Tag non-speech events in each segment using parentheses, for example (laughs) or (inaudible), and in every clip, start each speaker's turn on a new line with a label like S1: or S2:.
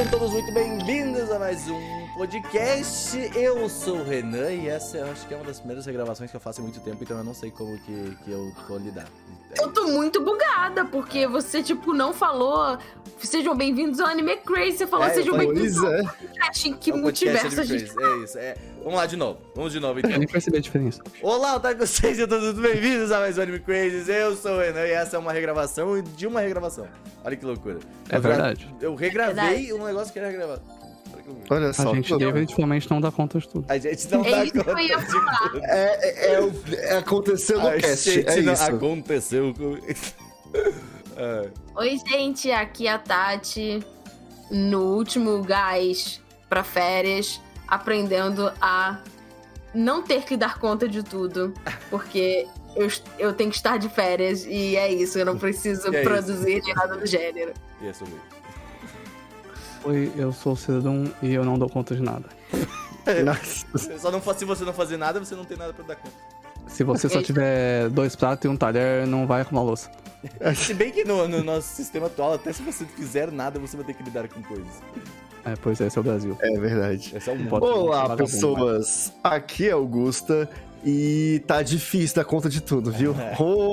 S1: Sejam todos muito bem-vindos a mais um podcast. Eu sou o Renan e essa eu acho que é uma das primeiras regravações que eu faço há muito tempo, então eu não sei como que, que eu vou lidar.
S2: Eu tô muito bugada, porque você, tipo, não falou sejam bem-vindos ao Anime Crazy. Você falou
S1: É,
S2: sejam bem-vindos ao
S3: é.
S2: podcast. Em que
S1: É um
S2: multiverso a gente
S1: É isso, é. Vamos lá de novo, vamos de novo
S3: Eu
S1: então.
S3: nem percebi a diferença.
S1: Olá, tá com vocês, sejam todos bem-vindos a mais um Anime Crazy. Eu sou o Renan e essa é uma regravação de uma regravação. Olha que loucura.
S3: É
S1: Eu gra-
S3: verdade.
S1: Eu regravei
S2: verdade.
S1: um negócio que era gravado. Olha.
S3: Olha
S4: A
S3: só.
S4: gente definitivamente não dá conta de tudo.
S1: A gente não
S2: É
S1: dá
S2: isso que eu
S1: conta
S2: ia
S1: de
S2: falar.
S1: tudo.
S3: É, é, é o- é- aconteceu no
S1: A
S3: cast.
S1: gente
S3: É
S1: não-
S3: isso.
S1: Aconteceu com... Ah, (laughs)
S2: Oi, gente, aqui é a Tati, no último gás pra férias, aprendendo a não ter que dar conta de tudo, porque eu, eu tenho que estar de férias e é isso, eu não (laughs) preciso
S1: é
S2: produzir nem nada do gênero.
S1: e é sobre
S4: Oi, eu sou o Cidadão e eu não dou conta de nada. (laughs)
S3: Nossa.
S1: Só não, se você não fazer nada, você não tem nada pra dar conta.
S4: Se você só
S2: Eita.
S4: tiver dois pratos e um talher, não vai arrumar louça.
S1: Se bem que no, no nosso sistema atual, até se você fizer nada, você vai ter que lidar com coisas.
S4: É, pois é, esse é o Brasil.
S3: É verdade.
S1: Esse é um
S3: Olá, pessoas. Aqui é Augusta e tá difícil dar conta de tudo, viu? Oh,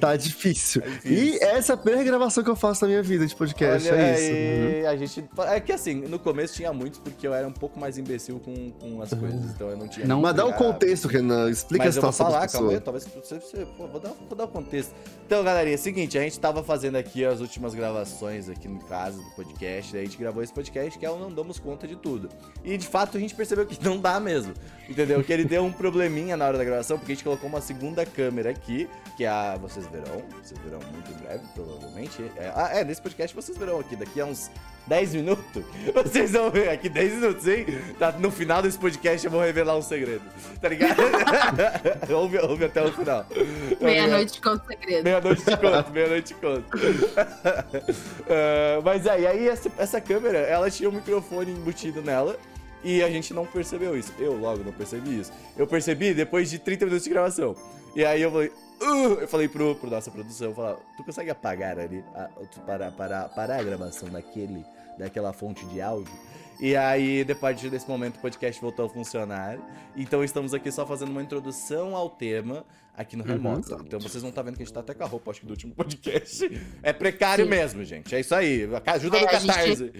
S3: tá difícil.
S1: Tá
S3: E essa é a primeira gravação que eu faço na minha vida de podcast.
S1: Olha
S3: é isso.
S1: aí, a gente. É que assim, no começo tinha muitos porque eu era um pouco mais imbecil com, com as coisas, então eu não tinha.
S4: Não-
S3: Mas dá um
S1: ligado.
S3: contexto, Renan. Explica
S1: Mas
S3: a
S1: eu vou
S3: situação
S1: falar,
S3: das
S1: calma aí,
S3: pessoas.
S1: talvez você, você- pô, vou, dar, vou dar o contexto. Então, galerinha, é o seguinte, a gente tava fazendo aqui as últimas gravações aqui no caso do podcast, a gente gravou esse podcast que é o Não Damos Conta de Tudo. E de fato a gente percebeu que não dá mesmo, entendeu? Que ele deu um probleminha na hora da gravação, porque a gente colocou uma segunda câmera aqui, que é a. Vocês verão, vocês verão muito em breve, provavelmente. É, ah, é, nesse podcast vocês verão aqui, daqui a uns 10 minutos. (laughs) Vocês vão ver aqui 10 minutos, hein? Tá, no final desse podcast eu vou revelar um segredo, tá ligado? (laughs) ouve, ouve até o final. Tá?
S2: Meia-noite conta o segredo.
S1: Meia-noite de conto, meia-noite de conto. Ah, (laughs) mas aí, aí essa, essa câmera, ela tinha um microfone embutido nela e a gente não percebeu isso. Eu logo não percebi isso. Eu percebi depois de 30 minutos de gravação. E aí eu falei, "Uh", eu falei pro, pro nossa produção, eu falei, tu consegue apagar ali, a, tu parar, parar, parar a gravação daquele, daquela fonte de áudio? E aí, depois desse momento, o podcast voltou a funcionar. Então estamos aqui só fazendo uma introdução ao tema aqui no remoto. Então vocês não tá vendo que a gente tá até com a roupa, acho que do último podcast. É precário
S2: Sim.
S1: mesmo, gente. É isso aí. Ajuda
S2: É,
S1: no
S2: a gente-
S1: Catarse.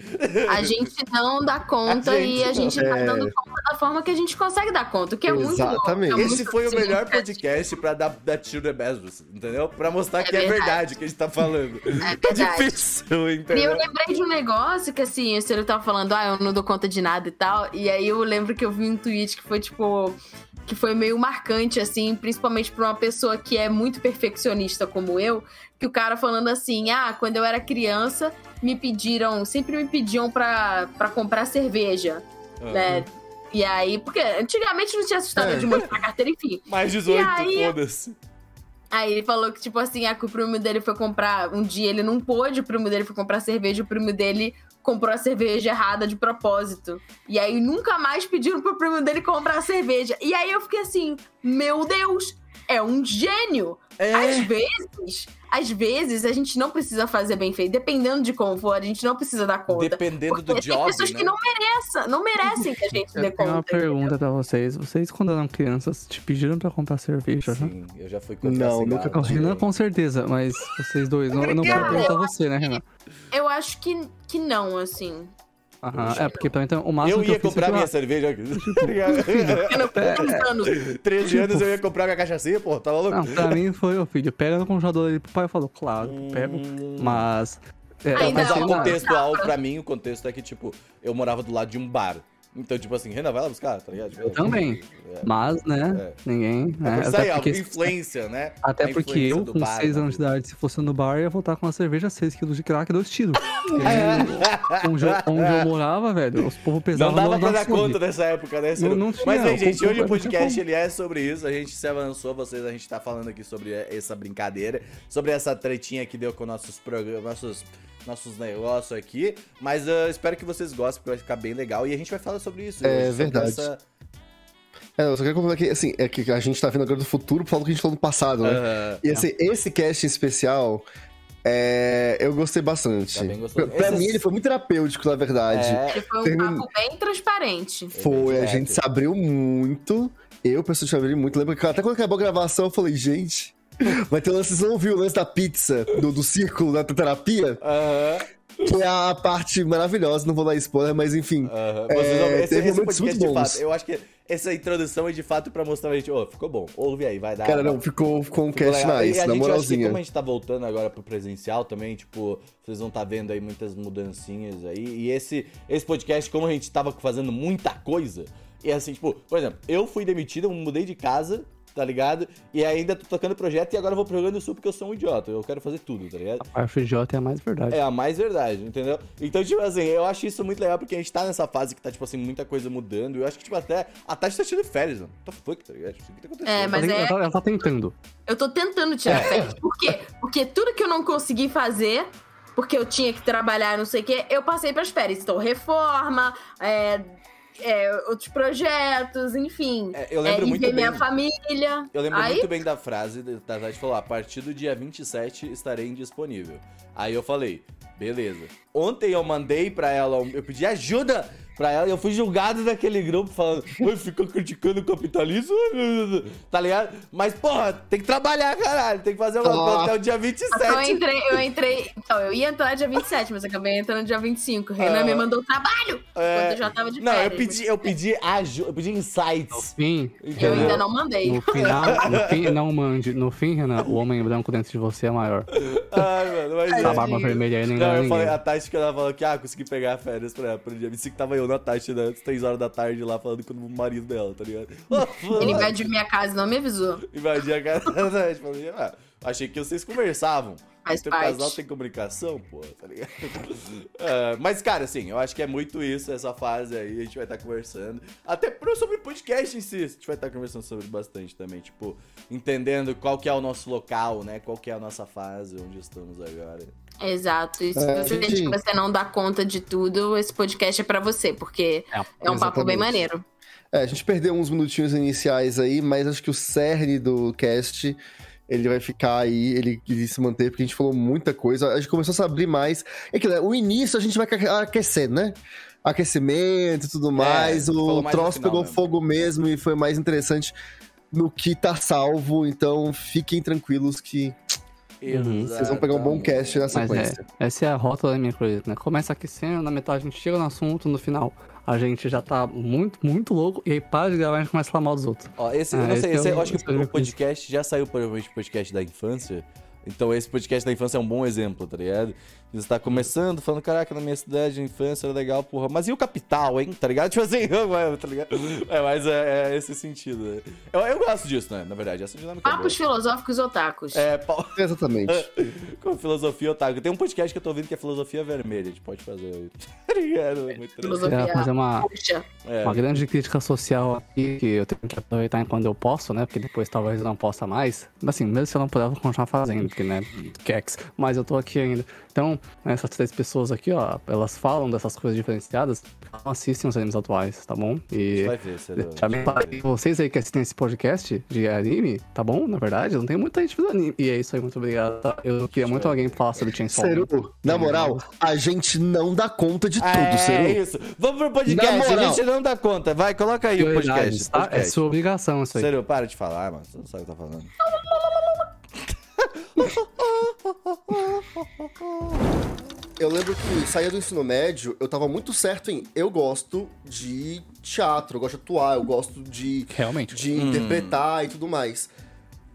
S2: A gente não dá conta
S1: A
S2: e a gente
S3: não.
S2: tá
S3: É.
S2: dando conta da forma que a gente consegue dar conta, o que é muito
S3: Exatamente.
S2: é muito
S1: Esse foi o melhor podcast pra dar, dar tiro de Bezos, entendeu? Pra mostrar
S2: É
S1: que é
S2: verdade.
S1: verdade o que a gente tá falando.
S2: É (laughs)
S1: Tá difícil,
S2: E eu
S1: entendeu?
S2: lembrei de um negócio que, assim, o senhor tava falando, ah, eu não dou conta de nada e tal. E aí eu lembro que eu vi um tweet que foi, tipo, que foi meio marcante, assim, principalmente pra uma pessoa que é muito perfeccionista como eu, que o cara falando assim, ah, quando eu era criança, me pediram, sempre me pediam pra, pra comprar cerveja,
S1: Ah.
S2: né? E aí, porque antigamente não tinha história
S3: É.
S2: de mostrar carteira, enfim. (laughs)
S1: Mais 18,
S2: E aí-
S1: foda-se.
S2: Aí ele falou que, tipo assim, ah, que o primo dele foi comprar. Um dia ele não pôde, o primo dele foi comprar cerveja, o primo dele comprou a cerveja errada de propósito. E aí nunca mais pediram pro primo dele comprar cerveja. E aí eu fiquei assim, meu Deus, é um gênio! Às
S1: É.
S2: vezes, às vezes, a gente não precisa fazer bem feito. Dependendo de como for, a gente não precisa dar conta.
S1: Dependendo do
S2: tem
S1: job,
S2: pessoas
S1: né?
S2: que não merecem, não merecem que a gente (laughs) dê
S4: Eu tenho uma
S2: conta.
S4: pergunta pra vocês. Vocês, quando eram crianças, te pediram pra comprar cerveja, já?
S1: Sim, eu já fui comprar
S3: Não,
S1: cigarro,
S3: nunca
S4: Renan, com certeza, mas vocês dois. Não, eu não quero
S2: Cara,
S4: perguntar você, né, Renan?
S2: Eu acho que, que não, assim.
S4: Aham, é, porque pra mim, então, o máximo
S1: Eu
S4: que
S1: ia
S4: eu
S1: comprar minha
S4: tipo,
S1: cerveja aqui. Tá ligado?
S2: Eu não tenho anos.
S1: 13 anos eu ia comprar minha cachaçinha, pô, tá maluco?
S4: Não, pra mim foi, ô filho, pega no congelador ali pro pai. Falou, claro, pego.
S1: Hum.
S4: Mas. É,
S2: Ainda
S1: Mas
S4: ser
S1: o contextual, pra mim, o contexto é que, tipo, eu morava do lado de um bar. Então, tipo assim, Renan, vai lá buscar, tá ligado? Tipo,
S4: Eu também.
S1: É.
S4: Mas, né,
S1: É.
S4: ninguém.
S1: É
S4: Né,
S1: por isso aí,
S4: porque,
S1: influência, né?
S4: até
S1: A
S4: porque eu, com
S1: bar,
S4: 6
S1: né?
S4: anos de idade, se fosse no bar, ia voltar com uma cerveja 6 quilos de crack e dois tiros. (laughs) Porque onde, eu, onde eu morava, velho, os povos
S1: Não
S4: pesavam
S1: dava
S4: no
S1: pra dar conta dessa época, né?
S4: Não- não tinha,
S1: Mas,
S4: o
S1: gente, hoje o
S4: não
S1: podcast ele é sobre isso. A gente se avançou, vocês, a gente tá falando aqui sobre essa brincadeira, sobre essa tretinha que deu com nossos programas, nossos, nossos negócios aqui. Mas eu espero que vocês gostem, porque vai ficar bem legal. E a gente vai falar sobre isso.
S3: É
S1: hoje,
S3: verdade.
S1: essa-
S3: É, eu só quero comentar que, assim, é que a gente tá vendo agora do futuro por causa do que a gente falou no passado, né?
S1: Ah,
S3: E assim, esse cast em especial, É, eu gostei bastante.
S1: Tá.
S3: Pra, pra
S1: Esses-
S3: mim, ele foi muito terapêutico, na verdade.
S1: É,
S5: Ele foi um
S3: Termin-
S5: papo bem transparente.
S3: Foi, a gente se abriu muito. Eu, pessoalmente, abri muito. Lembro que até quando acabou a gravação, eu falei, gente. Vai ter o lance, não viu o lance da pizza, do, do círculo da terapia?
S1: Aham,
S3: Que é a parte maravilhosa, não vou dar spoiler, mas enfim.
S1: aham.
S3: É,
S1: Vocês vão- esse,
S3: teve
S1: esse
S3: momentos muito bons.
S1: fato, eu acho que essa introdução é de fato pra mostrar pra gente, ô, ficou bom, ouve aí, vai dar.
S3: Cara, não, ficou, ficou um
S1: Ficou
S3: cast
S1: legal.
S3: nice,
S1: e a
S3: na
S1: gente,
S3: moralzinha.
S1: como a gente tá voltando agora pro presencial também, tipo, vocês vão estar vendo aí muitas mudancinhas aí. E esse, esse podcast, como a gente tava fazendo muita coisa, e assim, tipo, por exemplo, eu fui demitido, eu mudei de casa, tá ligado? E ainda tô tocando projeto e agora eu vou pro Rio Grande do Sul porque eu sou um idiota. Eu quero fazer tudo, tá ligado?
S4: A parte idiota é a mais verdade.
S1: É a mais verdade, entendeu? Então, tipo assim, eu acho isso muito legal porque a gente tá nessa fase que tá, tipo assim, muita coisa mudando. E eu acho que, tipo, até a Tati tá tirando férias, mano. What the fuck, tá ligado? Tipo, O que tá acontecendo?
S5: É, mas
S4: ela, tá-
S5: é-
S4: ela tá- ela tá tentando.
S5: Eu tô tentando tirar férias. Por quê? Porque tudo que eu não consegui fazer, porque eu tinha que trabalhar, não sei o quê, eu passei pras férias. Então, reforma, é, é, outros projetos, enfim.
S1: É, eu lembro
S5: é,
S1: muito
S5: ver minha
S1: bem.
S5: família.
S1: Eu lembro
S5: Aí,
S1: muito bem da frase da Tati falou: a partir do dia 27 estarei indisponível. Aí eu falei, beleza. Ontem eu mandei pra ela, eu pedi ajuda pra ela e eu fui julgado naquele grupo falando, fica criticando o capitalismo, tá ligado? Mas, porra, tem que trabalhar, caralho, tem que fazer uma coisa até o dia
S5: Então, eu
S1: 27.
S5: entrei, eu entrei. Então, eu ia entrar dia 27, mas acabei entrando dia 25. Renan
S1: Ah.
S5: me mandou trabalho
S1: É,
S5: enquanto eu já tava de
S1: Não,
S5: férias.
S1: eu pedi, eu pedi ajuda, eu pedi
S4: No
S1: insights.
S4: fim,
S5: Eu ainda não mandei.
S4: no final, no fim, não mande. No fim, Renan, o homem branco dentro de você é maior.
S1: Ai, mano, mas
S4: A
S1: é.
S4: barba vermelha aí nem
S1: Não,
S4: engana
S1: eu
S4: ninguém.
S1: falei, a Tati que ela falou que, ah, consegui pegar férias pra, pro dia 25, tava eu na Tati, né, às 3 horas da tarde lá, falando com o marido dela, tá ligado? (laughs)
S5: Ele invadiu minha casa não me avisou.
S1: Invadir a casa (laughs) da Tati, falei, ah, achei que vocês conversavam.
S5: Faz
S1: Teu
S5: parte.
S1: casal tem comunicação, pô, tá ligado? (laughs) Ah, mas, cara, assim, eu acho que é muito isso, essa fase aí, a gente vai estar conversando. Até pro, sobre podcast em si, a gente vai estar conversando sobre bastante também, tipo, entendendo qual que é o nosso local, né? Qual que é a nossa fase, onde estamos agora.
S5: Exato. E se
S3: É,
S5: você
S3: gente-
S5: sente que você não dá conta de tudo, esse podcast é pra você, porque é um papo bem
S3: exatamente.
S5: maneiro.
S3: É, a gente perdeu uns minutinhos iniciais aí, mas acho que o cerne do cast, ele vai ficar aí, ele se manter, porque a gente falou muita coisa, a gente começou a se abrir mais. É que o início a gente vai aque- aquecendo, né? Aquecimento e tudo mais,
S1: É,
S3: o
S1: mais
S3: troço
S1: final
S3: pegou
S1: mesmo.
S3: fogo mesmo e foi mais interessante no que tá salvo, então fiquem tranquilos que
S4: Uhum.
S3: vocês vão pegar um bom cast na
S4: Mas é,
S3: sequência.
S4: essa é a rota da minha coisa, né? Começa aquecendo, na metade a gente chega no assunto, no final a gente já tá muito, muito louco, e aí para de gravar e a gente começa a falar mal dos outros.
S1: Ó, esse,
S4: Ah,
S1: eu não
S4: esse
S1: sei,
S4: é
S1: esse,
S4: o-
S1: eu acho que
S4: é o
S1: o
S4: meu
S1: podcast já saiu provavelmente o podcast da infância. Então esse podcast da infância é um bom exemplo, tá ligado? Você tá começando, falando, caraca, na minha cidade, a infância era legal, porra. Mas e o capital, hein? Tá ligado? (laughs) Tipo assim, ué, (laughs) tá ligado? É, mas é, é esse sentido. né? Eu, eu gosto disso, né? Na verdade, essa dinâmica é boa.
S5: Papos filosóficos otakus.
S1: É, pau- (laughs)
S3: Exatamente.
S1: com filosofia otaku. Tem um podcast que eu tô ouvindo que é filosofia vermelha. A gente pode fazer aí. Tá ligado? É muito.
S5: Filosofia.
S4: É, mas é uma,
S5: Puxa.
S1: É.
S4: uma grande crítica social aqui, que eu tenho que aproveitar enquanto eu posso, né? Porque depois talvez eu não possa mais. Mas assim, mesmo se eu não puder, eu vou continuar fazendo, porque, né, quex. Mas eu tô aqui ainda. Então, essas três pessoas aqui, ó, elas falam dessas coisas diferenciadas, não assistem os animes atuais, tá bom? E.
S1: Vai ver, sério.
S4: Já que vocês aí que assistem esse podcast de anime, tá bom? Na verdade, não tem muita gente fazendo anime. E é isso aí, muito obrigado. tá? Eu queria muito alguém falar sobre Chainsaw Man.
S3: Seru, na moral, a gente não dá conta de tudo,
S1: é,
S3: Seru.
S1: isso. Vamos pro podcast.
S3: Na
S1: A
S3: moral.
S1: gente não dá conta. Vai, coloca aí o podcast.
S4: Tá? É
S1: podcast.
S4: sua obrigação isso aí.
S1: Sério, para de falar, mano. Você não sabe o que tá falando.
S3: Eu lembro que saía do ensino médio, eu tava muito certo em eu gosto de teatro, eu gosto de atuar, eu gosto de,
S4: Realmente.
S3: de interpretar e tudo mais.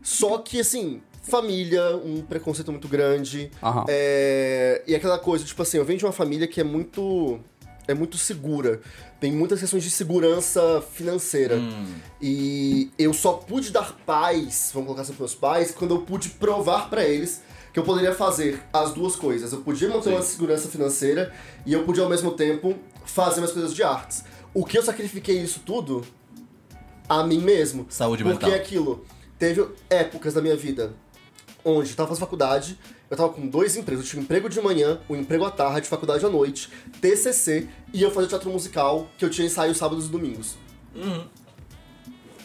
S3: Só que, assim, família, um preconceito muito grande. É, e aquela coisa, tipo assim, eu venho de uma família que é muito. É muito segura. Tem muitas questões de segurança financeira. E eu só pude dar paz, vamos colocar assim pros meus pais, quando eu pude provar pra eles que eu poderia fazer as duas coisas. Eu podia manter uma segurança financeira e eu podia ao mesmo tempo fazer minhas coisas de artes. O que eu sacrifiquei isso tudo a mim mesmo.
S1: Saúde
S3: Porque
S1: mental.
S3: aquilo, teve épocas da minha vida onde eu tava fazendo faculdade, eu tava com dois empregos. Eu tinha um emprego de manhã, um emprego à tarde, faculdade à noite, TCC, e eu fazia teatro musical, que eu tinha ensaio sábados e domingos.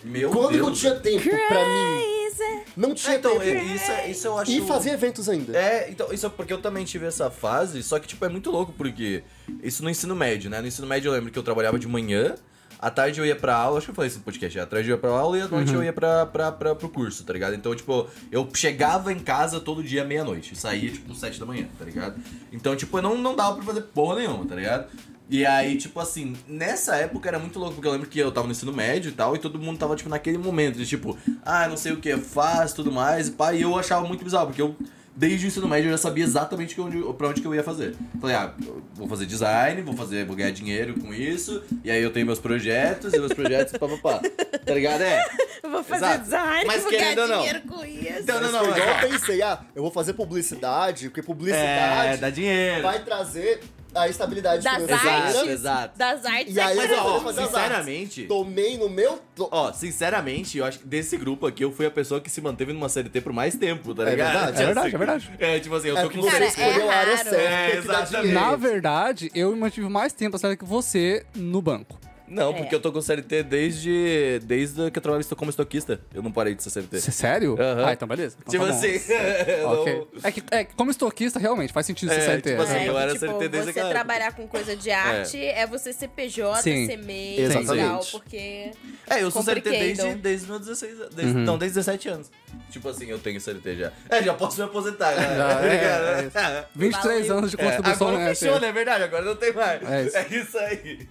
S1: Meu
S3: Quando eu tinha tempo pra mim
S2: é.
S3: Não tinha
S1: É, então,
S3: tempo.
S1: é- isso, é- isso eu acho...
S3: E fazia eventos ainda.
S1: É, então, isso é porque eu também tive essa fase, só que, tipo, é muito louco, porque isso no ensino médio, né? No ensino médio eu lembro que eu trabalhava de manhã, à tarde eu ia pra aula, acho que eu falei isso no podcast, à tarde eu ia pra aula e à noite eu ia pra, pra, pra, pro curso, tá ligado? Então, tipo, eu chegava em casa todo dia meia-noite, saía, tipo, sete da manhã, tá ligado? Então, tipo, não, não dava pra fazer porra nenhuma, tá ligado? E aí, tipo assim, nessa época era muito louco, porque eu lembro que eu tava no ensino médio e tal, e todo mundo tava, tipo, naquele momento de, tipo, ah, não sei o que, faz, tudo mais, e pá, e eu achava muito bizarro, porque eu, desde o ensino médio, eu já sabia exatamente que onde, pra onde que eu ia fazer. Falei, ah, vou fazer design, vou fazer, vou ganhar dinheiro com isso, e aí eu tenho meus projetos, e meus projetos, pá, pá, pá. Tá ligado? É.
S2: Eu vou fazer
S1: Exato.
S2: Mas
S1: Mas
S2: vou
S1: querendo
S2: ganhar
S1: não.
S2: dinheiro com isso.
S1: Então, não,
S3: Mas
S1: não, mas, ó,
S3: eu pensei, ah, eu vou fazer publicidade, porque
S1: É,
S3: publicidade
S1: dá dinheiro.
S3: vai trazer a estabilidade
S2: Das
S3: financeira.
S2: artes.
S1: exato.
S2: Das artes.
S3: E aí
S1: Mas,
S3: eu
S1: ó,
S3: vou fazer
S1: sinceramente...
S3: Tomei no meu... to-
S1: Ó, sinceramente, eu acho que desse grupo aqui eu fui a pessoa que se manteve numa CLT por mais tempo, tá
S3: É
S1: ligado?
S3: verdade,
S4: é verdade, é verdade.
S1: É, tipo assim, eu
S3: É
S1: tô
S3: que
S1: com
S3: você
S2: Cara, é
S3: escolheu a área certa,
S1: É, exatamente.
S4: Na verdade, eu mantive mais tempo a série que você no banco.
S1: Não,
S2: É.
S1: porque eu tô com CLT desde, desde que eu trabalhava como estoquista. Eu não parei de ser CLT.
S4: Cê- Sério?
S1: Aham.
S4: Ah, então beleza. Então
S1: Tipo
S4: tá bom.
S1: assim, (laughs) eu não-
S4: Ok. É que, é que como estoquista, realmente, faz sentido ser
S1: É,
S4: CLT.
S1: tipo assim,
S2: É,
S1: eu era
S2: tipo,
S1: CLT desde
S2: você
S1: aquela época.
S2: trabalhar com coisa de arte é, você ser PJ,
S4: Sim.
S2: ser MEI, tal, porque...
S1: É, eu sou CLT desde, desde meus 16 anos. Desde, Não, desde 17 anos. Tipo assim, eu tenho CLT já. É, já posso me aposentar, né?
S4: Já, é, é isso. (laughs) 23
S2: Valeu.
S4: anos de
S1: É,
S4: contribuição
S1: agora fechou, né? É verdade, agora não tem mais.
S4: É isso.
S1: É isso aí.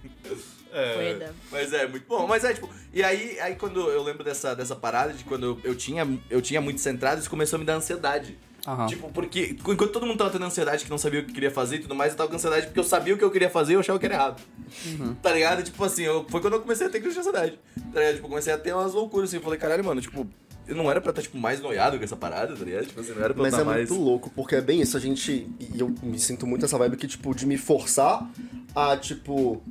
S1: É, mas é muito bom. Mas é, tipo, e aí, aí quando eu lembro dessa, dessa parada de quando eu, eu tinha, eu tinha muito centrado, isso começou a me dar ansiedade.
S4: Aham.
S1: Tipo, porque enquanto todo mundo tava tendo ansiedade que não sabia o que queria fazer e tudo mais, eu tava com ansiedade porque eu sabia o que eu queria fazer e eu achava que era errado. Tá ligado? Tipo assim, eu, foi quando eu comecei a ter crise de ansiedade. Tá ligado? Tipo, comecei a ter umas loucuras assim. Eu falei, caralho, mano, tipo, eu não era pra estar, tipo, mais noiado com essa parada, tá ligado? Tipo assim, não era pra
S3: Mas
S1: estar
S3: é
S1: mais.
S3: muito louco, porque é bem isso, a gente. E eu me sinto muito nessa vibe que, tipo, de me forçar a, tipo.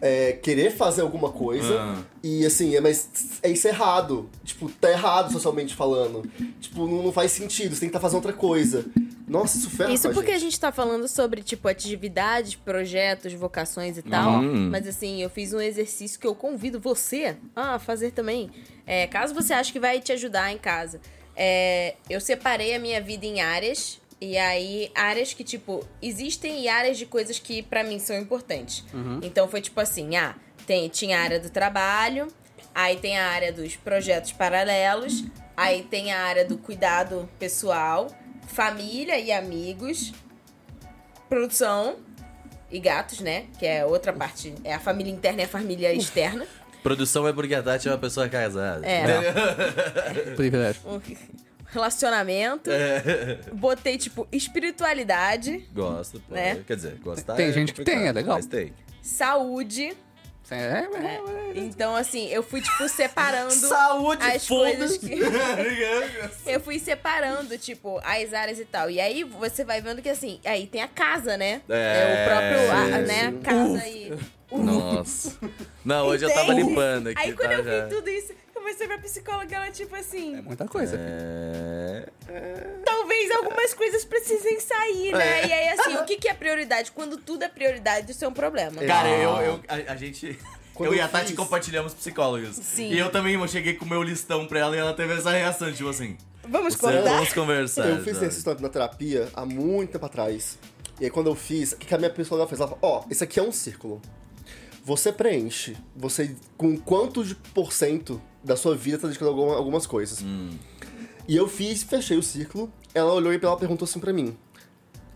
S3: É, querer fazer alguma coisa.
S1: Ah.
S3: E assim, é, mas é isso errado. Tipo, tá errado socialmente falando. Tipo, não, não faz sentido, você tem que estar fazendo outra coisa. Nossa, isso ferra
S2: Isso
S3: com a
S2: porque a
S3: gente.
S2: gente tá falando sobre, tipo, atividades, projetos, vocações e tal.
S1: Uhum.
S2: Mas assim, eu fiz um exercício que eu convido você a fazer também. É, caso você ache que vai te ajudar em casa. É, eu separei a minha vida em áreas. E aí, áreas que, tipo, existem e áreas de coisas que pra mim são importantes. Então foi tipo assim, ah, tem, tinha a área do trabalho, aí tem a área dos projetos paralelos, aí tem a área do cuidado pessoal, família e amigos, produção e gatos, né? Que é outra parte. É a família interna e a família externa.
S1: Produção é porque a Tati é uma pessoa casada.
S2: É.
S4: Privilégio.
S2: Relacionamento.
S1: É.
S2: Botei, tipo, espiritualidade,
S1: Gosto, pô.
S2: Né?
S1: Quer dizer, gostar
S4: Tem
S1: é
S4: gente que tem, é legal.
S1: Mas tem.
S2: saúde.
S4: É, é, é.
S2: Então, assim, eu fui, tipo, separando
S1: Saúde,
S2: as coisas que. (laughs) Eu fui separando, tipo, as áreas e tal. E aí você vai vendo que, assim, aí tem a casa, né?
S1: É,
S2: o próprio, a- né? Casa e.
S1: Nossa. Não, hoje eu tava limpando aqui,
S2: Aí quando
S1: tá,
S2: eu
S1: já.
S2: vi tudo isso, mostrei pra psicóloga, ela, tipo assim.
S4: É muita coisa.
S1: É...
S2: talvez algumas coisas precisem sair, né?
S1: É.
S2: E aí, assim, o que, que é prioridade? Quando tudo é prioridade, isso é um problema.
S1: Cara, eu, eu a, a gente.
S3: Quando
S1: eu e a Tati
S3: fiz-
S1: compartilhamos psicólogos.
S2: Sim.
S1: E eu também eu cheguei com o meu listão pra ela e ela teve essa reação, tipo assim.
S2: Vamos
S1: "Você-
S2: cortar?
S1: Vamos conversar.
S3: Eu fiz esse história na terapia há muito tempo atrás. E aí quando eu fiz, o que a minha psicóloga fez? Ela falou, ó, esse aqui é um círculo. Você preenche. Você, com quanto de por cento da sua vida tá dedicando a algumas coisas. E eu fiz, fechei o círculo. Ela olhou e ela perguntou assim pra mim.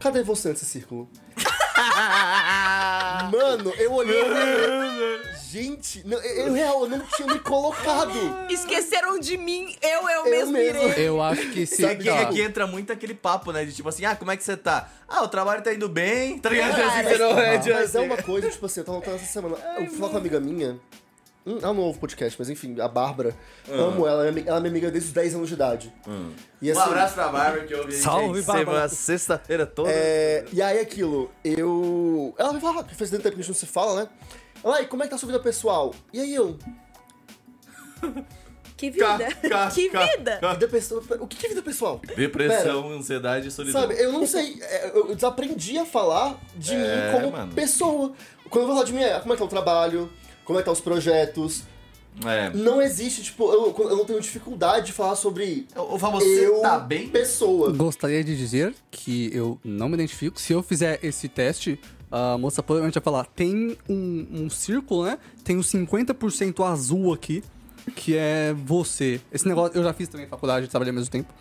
S3: Cadê você nesse círculo? (laughs) Mano, eu olhei Gente, não, eu, eu, real, eu não tinha me colocado.
S2: Esqueceram de mim, eu, eu,
S3: Eu
S2: mesmo
S3: mesmo.
S2: irei.
S4: Eu acho que se.
S1: E aqui,
S4: ó,
S1: aqui entra muito aquele papo, né? De tipo assim, ah, como é que você tá? Ah, o trabalho tá indo bem. Tá ligado? É,
S3: Mas é
S1: assim.
S3: uma coisa, tipo assim, eu tava notando essa semana. Eu fui falar com uma amiga minha. Hum, ela não ouve podcast, mas enfim, a Bárbara. Amo ela, ela é ela é minha amiga desde os 10 anos de idade. E
S1: Um abraço pra Bárbara que eu vi
S4: Salve, Bárbara.
S1: sexta-feira toda.
S3: É, e aí aquilo, eu. Ela me fala, ah, faz tanto tempo que a gente não se fala, né? Ela, e como é que tá a sua vida pessoal? E aí eu,
S2: Que vida!
S1: Cá, (laughs)
S2: que
S1: cá,
S2: vida!
S1: cá.
S3: vida pessoal. O que que é vida pessoal?
S1: Depressão, ansiedade e solidão.
S3: Sabe, eu não sei, é, eu desaprendi a falar de
S1: É,
S3: mim como
S1: mano.
S3: pessoa. Quando eu vou falar de mim, é como é que tá o trabalho, como é que tá os projetos,
S1: É.
S3: Não existe, tipo, eu, eu não tenho dificuldade de falar sobre
S1: O você
S3: eu,
S1: tá bem?
S3: pessoa.
S4: Gostaria de dizer que eu não me identifico. Se eu fizer esse teste, a moça provavelmente vai falar: tem um, um círculo, né? Tem o 50% azul aqui, que é você. Esse negócio eu já fiz também em faculdade, trabalhei ao mesmo tempo.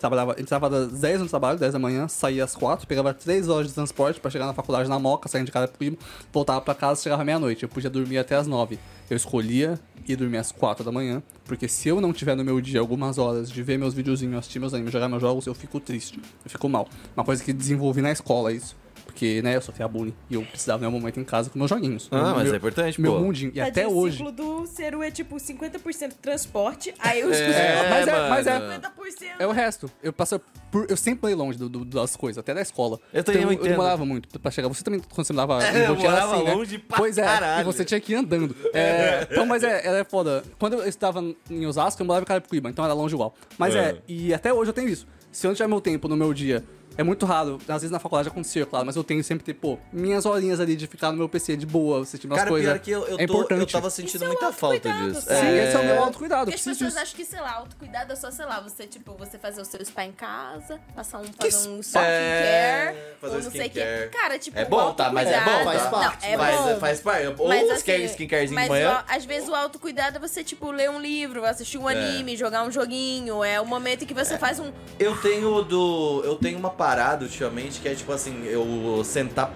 S4: Trabalhava, entrava das 10 no trabalho, 10 da manhã, saía às 4, pegava 3 horas de transporte pra chegar na faculdade na Moca, saindo de casa primo, voltava pra casa, chegava meia-noite. Eu podia dormir até às 9. Eu escolhia ir dormir às 4 da manhã, porque se eu não tiver no meu dia algumas horas de ver meus videozinhos, assistir meus animes, jogar meus jogos, eu fico triste. Eu fico mal. Uma coisa que desenvolvi na escola, isso. Porque, né, eu sofria bullying e eu precisava do meu momento em casa com meus joguinhos.
S1: Ah,
S4: Meu-
S1: mas
S4: meu,
S1: é importante,
S4: Meu
S1: pô.
S4: mundinho. E
S2: Tadinho,
S4: até hoje.
S2: O ciclo do Ceru é tipo 50% transporte, aí os
S4: É, mas é- mas é-
S2: 50%.
S4: É o resto. Eu passo por. Eu sempre morei longe do- do- das coisas, até da escola.
S1: Eu também
S4: então,
S1: entendo.
S4: demorava muito pra chegar. Você também, quando você morava
S1: É, (laughs) eu morava
S4: assim, né?
S1: longe pra
S4: Pois é,
S1: caralho.
S4: e você tinha que ir andando. É, (laughs) então, mas é, ela é foda. Quando eu estava em Osasco, eu morava em Carapicuíba, então era longe igual. Mas é.
S1: É.
S4: e até hoje eu tenho isso. Se eu não tiver meu tempo no meu dia. É muito raro, às vezes na faculdade acontecia, claro, mas eu tenho sempre ter, pô, minhas horinhas ali de ficar no meu PC de boa, assistir minhas
S1: Cara,
S4: coisas.
S1: pior que eu, eu,
S4: é
S1: tô,
S4: importante.
S1: eu tava sentindo
S2: é
S1: muita falta disso.
S4: Sim, esse é o meu
S1: É.
S4: autocuidado.
S2: Porque as pessoas
S4: disso.
S2: acham que, sei lá, autocuidado é só, sei lá, você, tipo, você fazer o seu spa em casa, passar um,
S1: Que
S2: fazer um skincare,
S1: é, fazer
S2: ou não sei o que. Cara, tipo,
S1: É bom, tá? Mas é bom,
S3: Faz
S1: tá?
S3: parte,
S2: Não, é
S1: faz,
S2: bom.
S1: faz parte. Ou
S2: Mas,
S1: você quer
S2: assim,
S1: skincarezinho
S2: mas
S1: de manhã.
S2: ó, às vezes o autocuidado é você, tipo, ler um livro, assistir um
S1: É.
S2: anime, jogar um joguinho. É o momento em que você faz um.
S1: Eu tenho do. Eu tenho uma parada ultimamente que é tipo assim, eu sentar.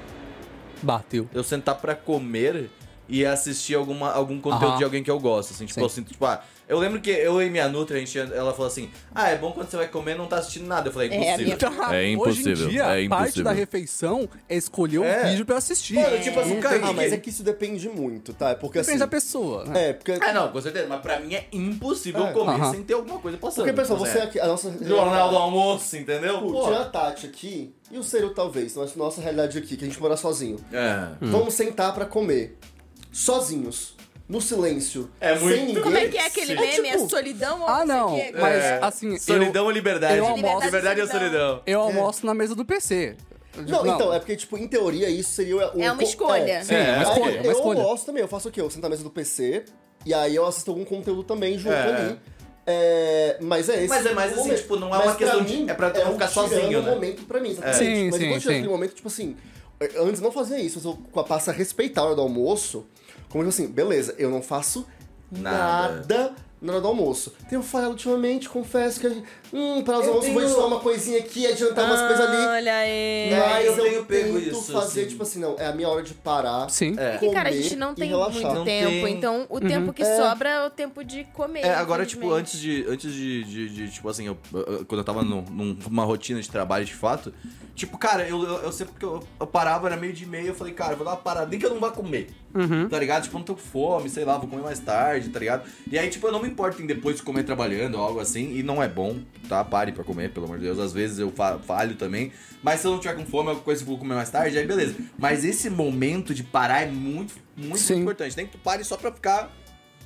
S4: Bateu.
S1: Eu sentar pra comer e assistir alguma, algum conteúdo
S4: Aham.
S1: de alguém que eu gosto. Assim, tipo,
S4: Sim.
S1: eu sinto, tipo, ah, eu lembro que eu e minha Nutri, a gente, ela falou assim: Ah, é bom quando você vai comer e não tá assistindo nada. Eu falei,
S2: É, a
S1: impossível. (laughs) É impossível,
S4: Hoje em dia,
S1: é
S4: parte
S1: impossível.
S4: da refeição é escolher um
S1: É.
S4: vídeo pra assistir.
S1: Mano, tipo assim,
S4: Não
S1: cara,
S4: tem-
S3: Ah, mas é que isso depende muito, tá? É porque
S4: Depende
S3: assim.
S4: da pessoa, né?
S3: É, porque.
S1: Ah, não, com certeza. Mas pra mim é impossível
S3: É.
S1: comer
S4: Aham.
S1: sem ter alguma coisa passando.
S3: Porque, pessoal,
S1: Tipo,
S3: você
S1: é,
S3: aqui. A nossa.
S1: Jornal do almoço, entendeu?
S3: Pô, tinha a Tati aqui e o Ciro talvez. Nossa, nossa realidade aqui, que a gente mora sozinho.
S1: É.
S3: Vamos sentar pra comer. Sozinhos. No silêncio.
S1: É muito-
S3: Sem ninguém.
S2: Como é que é aquele
S3: É
S2: meme?
S3: tipo-
S2: É solidão ou
S4: Ah,
S2: não
S4: não.
S2: quê?
S4: Mas,
S1: É.
S4: assim,
S1: Solidão ou liberdade?
S4: eu almoço-
S1: Liberdade ou
S2: solidão.
S4: eu, eu almoço na mesa do PC.
S3: Não, então, é porque, tipo, em teoria, isso seria o.
S2: É uma
S3: co-
S2: escolha.
S4: Sim, é uma escolha, é uma
S3: eu
S4: escolha.
S3: almoço também, eu faço o quê? Eu sento na mesa do PC e aí eu assisto algum conteúdo também junto
S1: É.
S3: ali. É, mas é esse.
S1: Mas é mais assim,
S3: momento.
S1: tipo, não é
S3: Mas
S1: uma questão
S3: pra
S1: de-
S3: mim,
S1: é pra tu não
S3: um
S1: ficar
S3: tirando
S1: sozinho, né?
S3: momento pra mim, exatamente.
S4: Sim,
S3: mas
S4: sim,
S3: enquanto tiver
S4: sim.
S3: aquele momento, tipo assim, antes eu não fazia isso, mas eu passo a respeitar a hora do almoço, como assim, beleza, eu não faço
S1: Nada.
S3: nada, na hora do almoço. Tenho falhado ultimamente, confesso que, hum, para os
S1: Eu
S3: eu vou
S1: tenho-
S3: editar uma coisinha aqui, adiantar umas coisas ali.
S2: Olha aí.
S3: Mas
S1: eu
S3: eu,
S1: tenho pego
S3: tento
S1: isso,
S3: fazer,
S1: assim.
S3: tipo assim, não, é a minha hora de parar.
S4: Sim.
S1: É.
S2: Porque, cara, a gente não tem
S3: relaxar.
S2: muito
S1: Não
S2: tempo,
S1: tem.
S2: então o tempo que
S3: É.
S2: sobra é o tempo de comer.
S1: É, agora, tipo, antes de. Antes de, de, de, tipo assim, eu- eu- quando eu tava num- numa rotina de trabalho de fato, tipo, cara, eu, eu, eu sempre que eu, eu parava, era meio de meia, eu falei, cara, eu vou dar uma parada, nem que eu não vá comer. Tá ligado? Tipo, eu não tô com fome, sei lá, vou comer mais tarde, tá ligado? E aí, tipo, eu não me importo em depois comer trabalhando ou algo assim, e não é bom, tá? Pare pra comer, pelo amor de Deus. Às vezes eu fa- falho também. Mas se eu não tiver com fome, é uma coisa que eu vou comer mais tarde, aí beleza. Mas esse momento de parar é muito, muito
S4: Sim.
S1: importante. Nem que tu pare só pra ficar.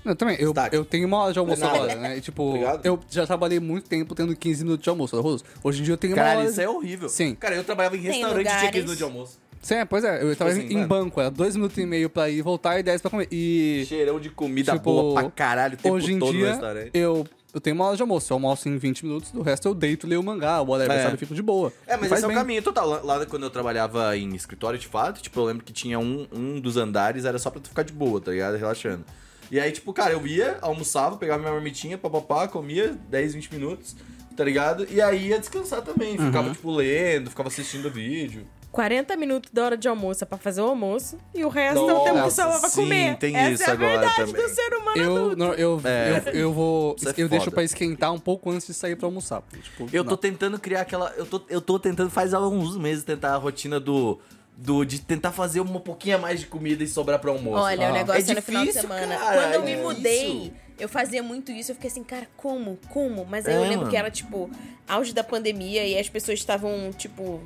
S4: Eu também, eu, eu tenho uma hora de almoço
S1: Nada.
S4: agora, né? E, tipo,
S1: Obrigado.
S4: eu já trabalhei muito tempo tendo 15 minutos de almoço, arroz. Hoje em dia eu tenho uma
S1: Cara,
S4: hora...
S1: isso é horrível.
S4: Sim.
S1: Cara, eu trabalhava em restaurante e tinha
S2: lugares-
S1: 15 minutos de almoço.
S4: Sim, pois é, eu tava
S1: assim,
S4: em
S1: mano.
S4: banco, era dois minutos e meio pra ir voltar e 10 pra comer. E
S1: Cheirão de comida
S4: Tipo,
S1: boa pra caralho o tempo
S4: hoje em
S1: todo no
S4: dia
S1: restaurante.
S4: eu, eu tenho uma hora de almoço, eu almoço em 20 minutos, do resto eu deito, leio mangá, whatever,
S1: É.
S4: sabe? Eu fico de boa.
S1: É, mas
S4: faz
S1: esse é o
S4: bem.
S1: caminho total. Lá, lá quando eu trabalhava em escritório de fato, tipo, eu lembro que tinha um, um dos andares, era só pra tu ficar de boa, tá ligado? Relaxando. E aí, tipo, cara, eu ia, almoçava, pegava minha marmitinha, papapá, comia 10, 20 minutos, tá ligado? E aí ia descansar também.
S4: Uhum.
S1: Ficava, tipo, lendo, ficava assistindo vídeo.
S2: 40 minutos da hora de almoço é pra fazer o almoço e o resto é o tempo que
S1: Nossa,
S2: sobra pra
S1: sim,
S2: comer.
S1: tem
S2: Essa
S1: isso
S2: é a
S1: agora
S2: verdade
S1: também.
S2: do ser humano
S4: Eu,
S2: adulto.
S4: não, eu,
S1: É.
S4: eu, eu vou.
S1: É
S4: eu deixo
S1: foda.
S4: pra esquentar um pouco antes de sair pra almoçar. Tipo,
S1: Eu tô
S4: não.
S1: tentando criar aquela. Eu tô, eu tô tentando, faz alguns meses, tentar a rotina do. do de tentar fazer uma pouquinho a mais de comida e sobrar pro almoço.
S2: Olha,
S4: Ah.
S2: o negócio
S1: É
S2: é no final de
S1: difícil,
S2: semana.
S1: cara,
S2: Quando eu
S1: é
S2: me
S1: difícil.
S2: mudei, eu fazia muito isso. Eu fiquei assim, cara, como? Como? Mas aí eu
S1: É,
S2: lembro
S1: mano.
S2: que era, tipo, auge da pandemia e as pessoas estavam, tipo,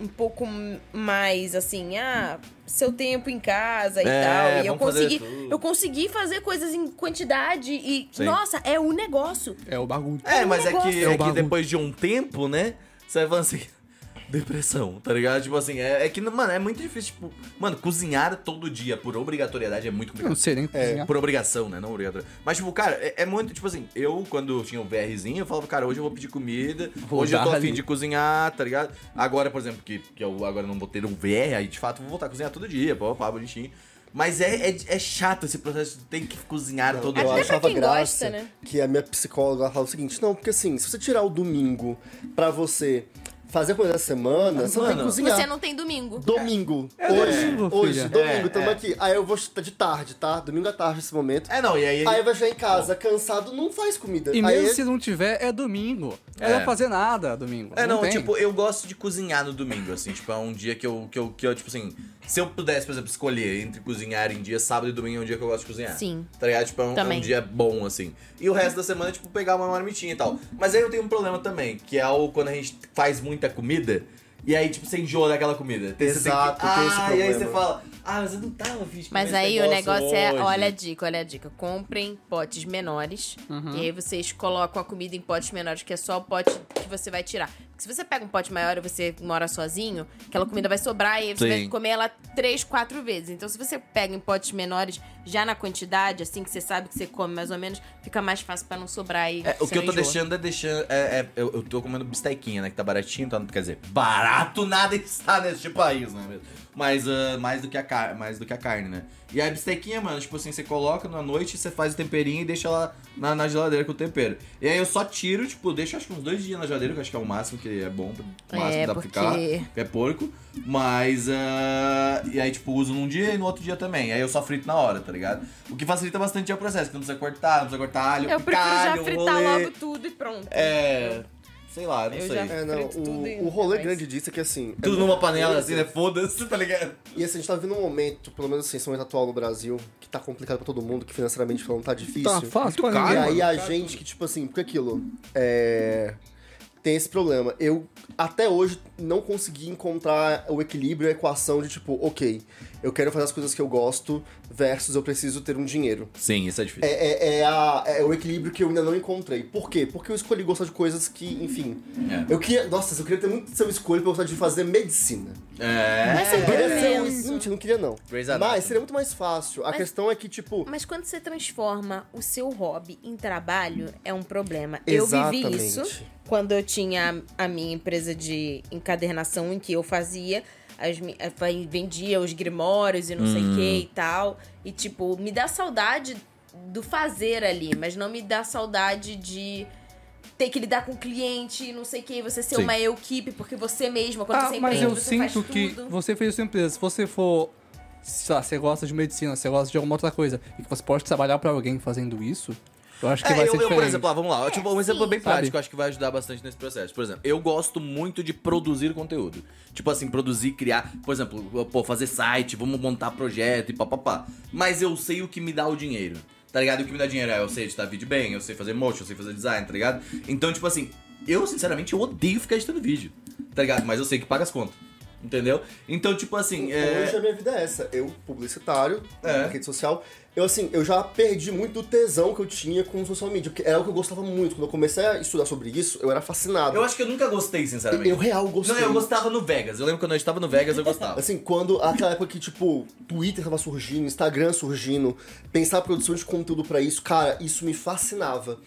S2: um pouco mais assim, ah, seu tempo em casa e
S1: É,
S2: tal. E eu consegui, eu consegui fazer coisas em quantidade e,
S1: Sim.
S2: nossa, é um negócio.
S4: É o bagulho.
S1: É, mas é
S2: negócio.
S1: que,
S4: É o
S1: é que
S4: bagulho.
S1: depois de um tempo, né? Você vai falando assim. Depressão, tá ligado? Tipo assim, é, é que, mano, é muito difícil, tipo, mano, cozinhar todo dia por obrigatoriedade é muito
S4: Eu
S1: complicado.
S4: não sei nem cozinhar.
S1: Por obrigação, né? Não obrigatório. Mas, tipo, cara, é, é muito, tipo assim, eu, quando tinha o VRzinho, eu falava, cara, hoje eu vou pedir comida,
S4: Vou
S1: hoje eu tô afim de cozinhar, tá ligado? Agora, por exemplo, que, que eu agora não vou ter um VR, aí de fato eu vou voltar a cozinhar todo dia, pô, pá, bonitinho. Mas é, é, é chato esse processo de ter que cozinhar todo
S3: eu
S2: Até
S1: dia.
S2: pra
S3: achava
S2: quem
S3: graça
S2: gosta, né?
S3: que a minha psicóloga ela fala o seguinte, não, porque assim, se você tirar o domingo pra você fazer a coisa da semana, você não tem que cozinhar.
S2: Você não tem domingo.
S3: Domingo.
S4: É
S3: hoje,
S4: domingo,
S3: hoje,
S4: filha.
S3: domingo,
S1: É,
S3: tamo
S1: é.
S3: aqui. Aí eu vou estar de tarde, tá? Domingo à tarde nesse momento.
S1: É, não, e aí...
S3: Aí vai chegar em casa cansado, não faz comida.
S4: E
S3: Aí
S4: mesmo se não tiver, é domingo. É,
S1: É.
S4: não fazer nada domingo.
S1: É, não,
S4: tem.
S1: tipo, eu gosto de cozinhar no domingo, assim, tipo, é um dia que eu, que eu, que eu, tipo assim, se eu pudesse, por exemplo, escolher entre cozinhar em dia sábado e domingo, é um dia que eu gosto de cozinhar.
S2: Sim.
S1: Tá ligado? Tipo, é um, é um dia bom, assim. E o resto da semana, tipo, pegar uma marmitinha e tal. Mas aí eu tenho um problema também, que é o quando a gente faz muita comida, e aí, tipo, você enjoa daquela comida. Tem- você tem que-
S3: Exato, tem esse
S1: ah, e aí você
S3: problema.
S1: fala, ah, mas eu não tava afim de
S2: Mas aí o negócio é,
S1: hoje.
S2: olha a dica, olha a dica. Comprem potes menores. E aí vocês colocam a comida em potes menores, que é só o pote que você vai tirar. Porque se você pega um pote maior e você mora sozinho, aquela comida vai sobrar e aí você
S1: Sim.
S2: vai comer ela três, quatro vezes. Então, se você pega em potes menores, já na quantidade, assim que você sabe que você come mais ou menos, fica mais fácil pra não sobrar e
S1: É, o que eu
S2: não
S1: tô
S2: enjoa.
S1: deixando é deixando. É, é- eu, eu tô comendo bistequinha, né? Que tá baratinho, tá, quer dizer, barato nada está neste país, né? Mas ah, mais, do que a car mais do que a carne, né? E a bistequinha, mano, tipo assim, você coloca na noite, você faz o temperinho e deixa ela na, na geladeira com o tempero. E aí eu só tiro, tipo, deixo acho que uns dois dias na geladeira, que eu acho que é o máximo que é bom, o máximo
S2: É,
S1: que dá pra
S2: porque-
S1: ficar, que é porco. Mas, ah, e aí, tipo, uso num dia e no outro dia também. Aí eu só frito na hora, tá ligado? O que facilita bastante é o processo, que não precisa cortar, não precisa cortar alho,
S2: Eu prefiro já fritar
S1: rolê.
S2: logo tudo e pronto.
S1: É. Sei lá, não
S2: Eu
S1: sei.
S2: já-
S3: É, não, o, o rolê
S2: depois.
S3: grande disso é que assim. é
S1: Tudo
S3: muita
S1: numa panela
S3: coisa.
S1: assim, né? Foda-se, tá ligado?
S3: E assim, a gente tá vivendo um momento, pelo menos assim, esse momento atual no Brasil, que tá complicado pra todo mundo, que financeiramente falando tá difícil.
S4: Tá fácil pra
S3: E aí a gente que, tipo assim, porque aquilo. É. Tem esse problema. Eu, até hoje, não consegui encontrar o equilíbrio, a equação de tipo, ok, eu quero fazer as coisas que eu gosto, versus eu preciso ter um dinheiro.
S1: Sim, isso é difícil.
S3: É, é, é a- é o equilíbrio que eu ainda não encontrei. Por quê? Porque eu escolhi gostar de coisas que, enfim.
S1: É.
S3: Eu queria. Nossa, eu queria ter muito seu escolho pra gostar de fazer medicina.
S1: É.
S2: Mas você
S3: Eu queria
S2: É.
S3: ser um- mentira, não queria, não. Mas seria muito mais fácil. A
S2: Mas-
S3: questão é que, tipo.
S2: Mas quando você transforma o seu hobby em trabalho, é um problema. Eu vivi
S3: Exatamente.
S2: isso quando eu tinha a minha empresa de encadernação em que eu fazia. As, eh, vendia os grimórios e não sei o que e tal. E, tipo, me dá saudade do fazer ali, mas não me dá saudade de ter que lidar com o cliente e não sei o que, você ser
S1: Sim.
S2: uma equipe, porque você mesma, quando
S4: Ah,
S2: você
S4: mas
S2: empreende,
S4: eu
S2: você faz
S4: sinto que
S2: tudo.
S4: você fez sua empresa. Se você for. Sei lá, você gosta de medicina, você gosta de alguma outra coisa, e que você pode trabalhar pra alguém fazendo isso, eu acho que
S1: É,
S4: vai
S1: eu,
S4: ser
S1: eu,
S4: diferente.
S1: por exemplo, ah, vamos lá. tipo, um exemplo
S2: sim.
S1: bem prático, eu acho que vai ajudar bastante nesse processo. Por exemplo, eu gosto muito de produzir conteúdo. Tipo assim, produzir, criar, por exemplo, pô, fazer site, vamos montar projeto e papapá. Mas eu sei o que me dá o dinheiro. Tá ligado? O que me dá dinheiro é eu sei editar vídeo bem, eu sei fazer motion, eu sei fazer design, tá ligado? Então, tipo assim, eu sinceramente eu odeio ficar editando vídeo. Tá ligado? Mas eu sei que paga as contas. Entendeu? Então, tipo assim, é.
S3: Hoje a minha vida é essa. Eu, publicitário,
S1: É.
S3: na rede social, eu assim, eu já perdi muito do tesão que eu tinha com social media, porque era o que eu gostava muito. Quando eu comecei a estudar sobre isso, eu era fascinado.
S1: Eu acho que eu nunca gostei, sinceramente.
S3: Eu real gostei.
S1: Não, eu gostava no Vegas. Eu lembro quando eu estava no Vegas, eu gostava.
S3: Assim, quando aquela época que, tipo, Twitter tava surgindo, Instagram surgindo, pensar produção de conteúdo pra isso, cara, isso me fascinava.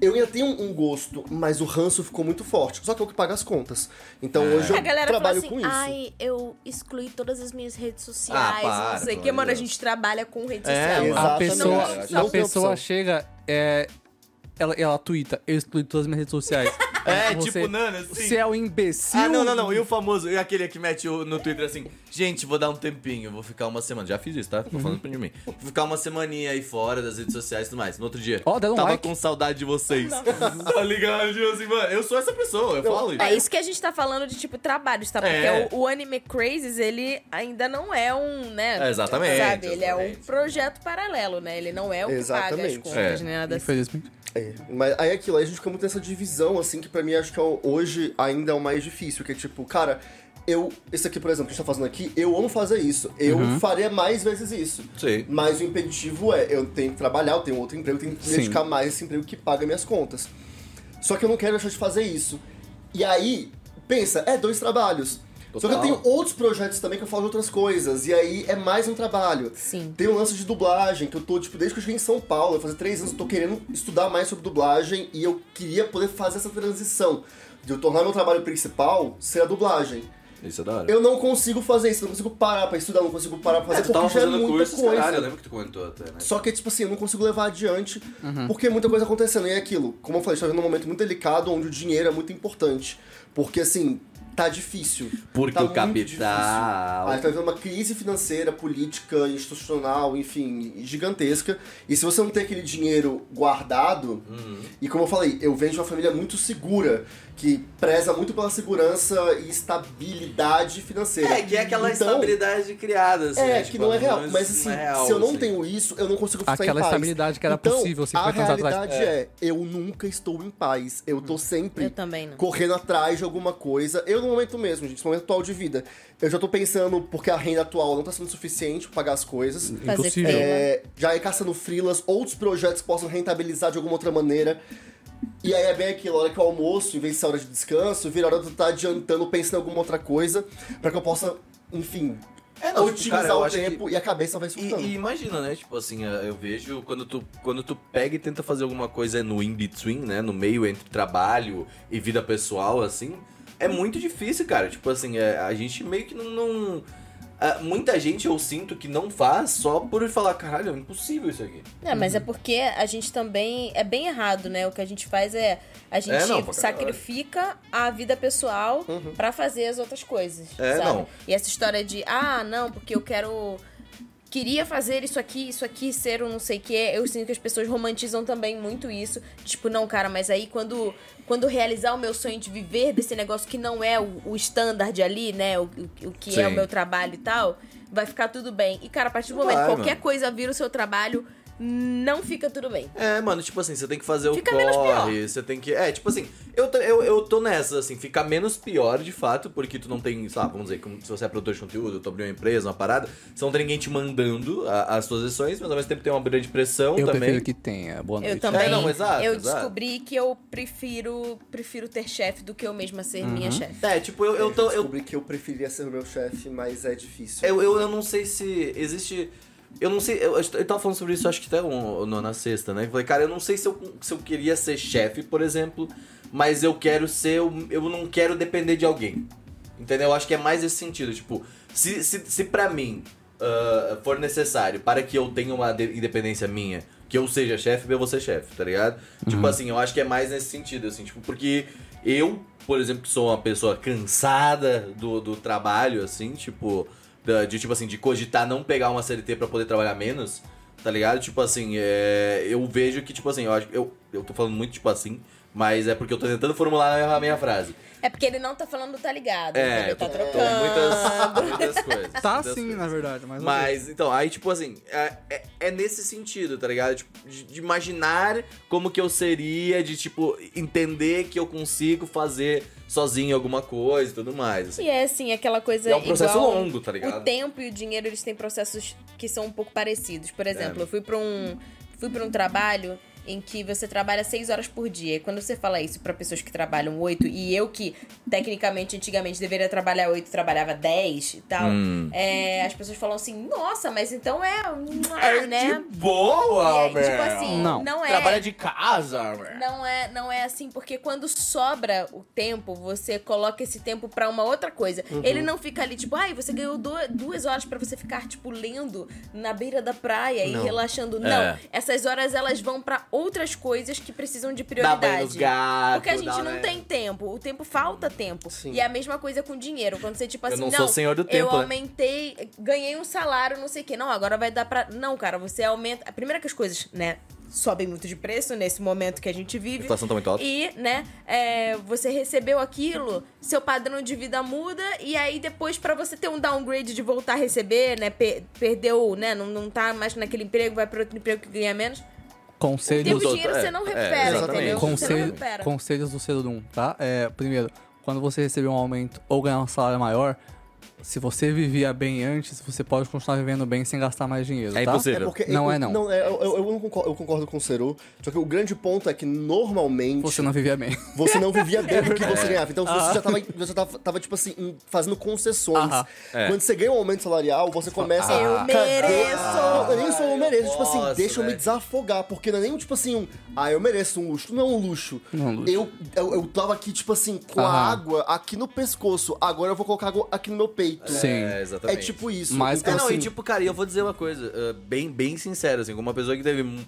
S3: Eu ainda tenho um gosto, mas o ranço ficou muito forte. Só que é o que paga as contas. Então
S1: É.
S3: hoje eu
S2: A galera
S3: trabalho
S2: fala
S3: com
S2: assim,
S3: isso.
S2: ai, eu excluí todas as minhas redes
S1: Ah,
S2: sociais,
S1: para,
S2: não sei o que. Mano, a
S1: de Deus.
S2: gente trabalha com rede
S1: É,
S2: social.
S1: mano.
S4: A pessoa,
S3: Não, não
S4: a pessoa chega, é, ela, ela twitta, eu excluí todas as minhas redes sociais. (laughs)
S1: É,
S4: Você-
S1: tipo, Nana, assim.
S4: Você é um imbecil.
S1: Ah, não, não, não. E o famoso, e aquele que mete o- no Twitter assim, gente, vou dar um tempinho, vou ficar uma semana. Já fiz isso, tá? Tô falando pra mim. Vou ficar uma semaninha aí fora das redes sociais e tudo mais. No outro dia,
S4: Ó, deram um
S1: tava
S4: like.
S1: com saudade de vocês. (laughs) tá ligado? Tipo assim, mano, eu sou essa pessoa, eu falo isso.
S2: É isso que a gente tá falando de, tipo, trabalhos, tá? Porque
S1: É.
S2: o, o Anime Crazes, ele ainda não é um, né?
S1: É, exatamente,
S2: Sabe? Ele é um
S1: exatamente.
S2: projeto paralelo, né? Ele não é o que paga as
S3: Exatamente.
S2: contas,
S1: É.
S2: nem nada assim.
S4: Infelizmente.
S3: É, mas aí aquilo, aí a gente fica muito nessa divisão, assim, que pra mim acho que é hoje ainda é o mais difícil, que é tipo, cara, eu, esse aqui, por exemplo, que a gente tá fazendo aqui, eu amo fazer isso. Eu faria mais vezes isso.
S1: Sim.
S3: Mas o impeditivo é, eu tenho que trabalhar, eu tenho outro emprego, eu tenho que
S4: Sim.
S3: dedicar mais esse emprego que paga minhas contas. Só que eu não quero deixar de fazer isso. E aí, pensa, é dois trabalhos. Só que eu
S1: Total.
S3: tenho outros projetos também que eu falo de outras coisas. E aí é mais um trabalho.
S2: Sim.
S3: Tem um lance de dublagem, que eu tô, tipo, desde que eu cheguei em São Paulo, fazer três anos, eu tô querendo estudar mais sobre dublagem e eu queria poder fazer essa transição. De eu tornar meu trabalho principal ser a dublagem.
S1: Isso é da hora.
S3: Eu não consigo fazer isso, eu não consigo parar pra estudar, não consigo parar pra fazer
S1: É, tu tava
S3: porque já é
S1: fazendo
S3: muita
S1: cursos,
S3: coisa.
S1: caralho, eu lembro que tu comentou até, né?
S3: Só que, tipo assim, eu não consigo levar adiante porque é muita coisa acontecendo. E é aquilo, como eu falei, a gente tá vivendo um momento muito delicado onde o dinheiro é muito importante. Porque, assim, tá difícil.
S1: Porque
S3: tá
S1: o capital-
S3: difícil. A gente tá uma crise financeira, política, institucional, enfim, gigantesca. E se você não tem aquele dinheiro guardado,
S1: Uhum.
S3: e como eu falei, eu venho de uma família muito segura, que preza muito pela segurança e estabilidade financeira.
S1: É, que é aquela
S3: Então,
S1: estabilidade criada, assim,
S3: é,
S1: né?
S3: que
S1: Tipo,
S3: não é real. Mas assim,
S1: não é real,
S3: se eu não
S1: assim.
S3: tenho isso, eu não consigo ficar
S4: Aquela
S3: em paz.
S4: estabilidade que era
S3: então,
S4: possível
S3: A
S4: 50 anos atrás.
S3: realidade é. eu nunca estou em paz. Eu tô sempre
S2: Eu não.
S3: correndo atrás de alguma coisa. Eu no momento mesmo, gente, no momento atual de vida. Eu já tô pensando, porque a renda atual não tá sendo suficiente pra pagar as coisas.
S2: Fazer
S4: Impossível.
S3: É, já é caçando freelas, outros projetos que possam rentabilizar de alguma outra maneira. E aí é bem aquilo, a hora que o almoço, em vez de ser hora de descanso, vira hora de eu estar adiantando, pensando em alguma outra coisa, pra que eu possa, enfim,
S1: É, não, tipo,
S3: otimizar
S1: cara, eu
S3: o
S1: acho que-
S3: tempo e a cabeça vai
S1: E,
S3: surtando.
S1: e imagina, né? Tipo assim, eu vejo quando tu, quando tu pega e tenta fazer alguma coisa no in-between, né? No meio entre trabalho e vida pessoal, assim, é muito difícil, cara. Tipo assim, é, a gente meio que não. não- ah, muita gente eu sinto que não faz só por falar, caralho, é impossível isso aqui.
S2: É, mas é porque a gente também. É bem errado, né? O que a gente faz é. A gente
S1: É, não,
S2: sacrifica a vida pessoal pra fazer as outras coisas.
S1: É,
S2: sabe?
S1: não.
S2: E essa história de, ah, não, porque eu quero. Queria fazer isso aqui, isso aqui, ser um não sei o que. Eu sinto que as pessoas romantizam também muito isso. Tipo, não, cara, mas aí quando, quando realizar o meu sonho de viver desse negócio que não é o, standard ali, né? O, o, o que é o
S1: Sim.
S2: meu trabalho e tal, vai ficar tudo bem. E, cara, a partir do momento que qualquer coisa vira o seu trabalho, não fica tudo bem.
S1: É, mano, tipo assim, você tem que fazer
S2: Fica
S1: o
S2: menos
S1: corre, você tem que. É, tipo assim, eu, tô- eu, eu tô nessa, assim, fica menos pior de fato, porque tu não tem, sei lá, vamos dizer, como se você é produtor de conteúdo, tu abriu uma empresa, uma parada, você não tem ninguém te mandando a- as suas lições, mas ao mesmo tempo tem uma grande pressão
S4: Eu
S1: também.
S4: prefiro que tenha. Boa noite.
S2: Eu também.
S1: É, não, exato,
S2: eu
S1: exato.
S2: descobri que eu prefiro, prefiro ter chefe do que eu mesma ser
S1: Uhum.
S2: minha chefe.
S1: É, tipo, eu, eu tô. Eu,
S3: descobri que eu preferia ser o meu chefe, mas é difícil.
S1: eu, eu, eu não sei se existe. Eu não sei, eu, eu tava falando sobre isso acho que até um- no- na sexta, né? Eu falei, cara, eu não sei se eu, se eu queria ser chefe, por exemplo, mas eu quero ser. o- Eu não quero depender de alguém. Entendeu? Eu acho que é mais esse sentido. Tipo, se, se, se pra mim ah, for necessário para que eu tenha uma de- independência minha, que eu seja chefe, eu vou ser chefe, tá ligado? Tipo assim, eu acho que é mais nesse sentido, assim, tipo, porque eu, por exemplo, que sou uma pessoa cansada do, do trabalho, assim, tipo, de tipo assim, de cogitar não pegar uma CLT pra poder trabalhar menos, tá ligado? Tipo assim, é, eu vejo que, tipo assim, eu, acho, eu, eu tô falando muito, tipo assim, mas é porque eu tô tentando formular a minha, a minha frase.
S2: É porque ele não tá falando tá ligado.
S1: É,
S2: ele tá trocando.
S1: muitas, muitas coisas.
S4: Tá
S1: muitas
S4: sim,
S1: coisas.
S4: na verdade, mas.
S1: Mas, então, aí, tipo assim, é, é- é nesse sentido, tá ligado? Tipo, de, de imaginar como que eu seria, de, tipo, entender que eu consigo fazer sozinho alguma coisa e tudo mais. assim.
S2: E é assim, aquela coisa.
S1: E é um processo longo, tá ligado?
S2: O tempo e o dinheiro, eles têm processos que são um pouco parecidos. Por exemplo,
S1: É.
S2: eu fui pra um. Fui pra um trabalho em que você trabalha seis horas por dia. E quando você fala isso pra pessoas que trabalham oito, e eu que, tecnicamente, antigamente deveria trabalhar oito, trabalhava dez e tal,
S1: Hum.
S2: é, as pessoas falam assim, nossa, mas então é.
S1: É
S2: né?
S1: de boa,
S2: aí, tipo assim,
S4: Não.
S2: não é.
S1: Trabalha de casa, velho.
S2: Não é, não é assim, porque quando sobra o tempo, você coloca esse tempo pra uma outra coisa.
S1: Uhum.
S2: Ele não fica ali, tipo, ai, você ganhou du- duas horas pra você ficar, tipo, lendo na beira da praia
S3: Não.
S2: e relaxando. Não.
S1: É.
S2: Essas horas, elas vão pra outras coisas que precisam de
S1: Dá banho nos
S2: prioridade.
S1: gatos.
S2: Porque a gente não
S1: né?
S2: tem tempo. O tempo falta tempo.
S3: Sim.
S2: E é a mesma coisa com dinheiro. Quando você, tipo
S1: Eu
S2: assim,
S1: não sou senhor do
S2: eu
S1: tempo, né?
S2: aumentei, ganhei um salário, não sei o quê. Não, agora vai dar pra. Não, cara, você aumenta. A primeira que as coisas, né? Sobem muito de preço nesse momento que a gente
S1: A
S2: vive.
S1: inflação tá muito alta.
S2: E, né, é, você recebeu aquilo, seu padrão de vida muda, e aí depois, pra você ter um downgrade de voltar a receber, né, pe- perdeu, né, não, não tá mais naquele emprego, vai pra outro emprego que ganha menos.
S4: Conselhos.
S2: E dinheiro
S1: é,
S2: você não
S1: é,
S2: recupera,
S1: exatamente.
S2: entendeu? Você não
S4: Conselho,
S2: recupera.
S4: conselhos do Cedum, tá? É, primeiro, quando você receber um aumento ou ganhar um salário maior, se você vivia bem antes, você pode continuar vivendo bem sem gastar mais dinheiro,
S1: É
S4: tá?
S1: impossível.
S3: É porque
S4: Não
S3: eu,
S4: é, não.
S3: é, eu, eu, eu não concordo, eu concordo com o Seru. Só que o grande ponto é que normalmente
S4: Você não vivia bem. (laughs)
S3: você não vivia bem do que você ganhava. Então
S4: Ah.
S3: você já tava, você tava, tava, tipo assim, fazendo concessões.
S4: Aham.
S1: É.
S3: Quando você ganha um aumento salarial, você começa
S2: Eu
S3: a. Cadê-
S2: mereço!
S3: Não, eu nem sou eu mereço. Tipo assim,
S1: Nossa,
S3: deixa eu me desafogar. Porque não é nem tipo assim um. Ah, eu mereço um luxo. Não é um luxo.
S4: Não é um luxo.
S3: Eu, eu, eu tava aqui, tipo assim, com a água aqui no pescoço. Agora eu vou colocar água aqui no meu peito.
S4: Sim.
S1: É,
S3: É
S1: exatamente.
S3: tipo isso.
S4: Mas
S3: Então,
S1: É, não,
S3: assim,
S1: e tipo, cara, e eu vou dizer uma coisa, uh, bem, bem sincero, assim, como uma pessoa que teve um-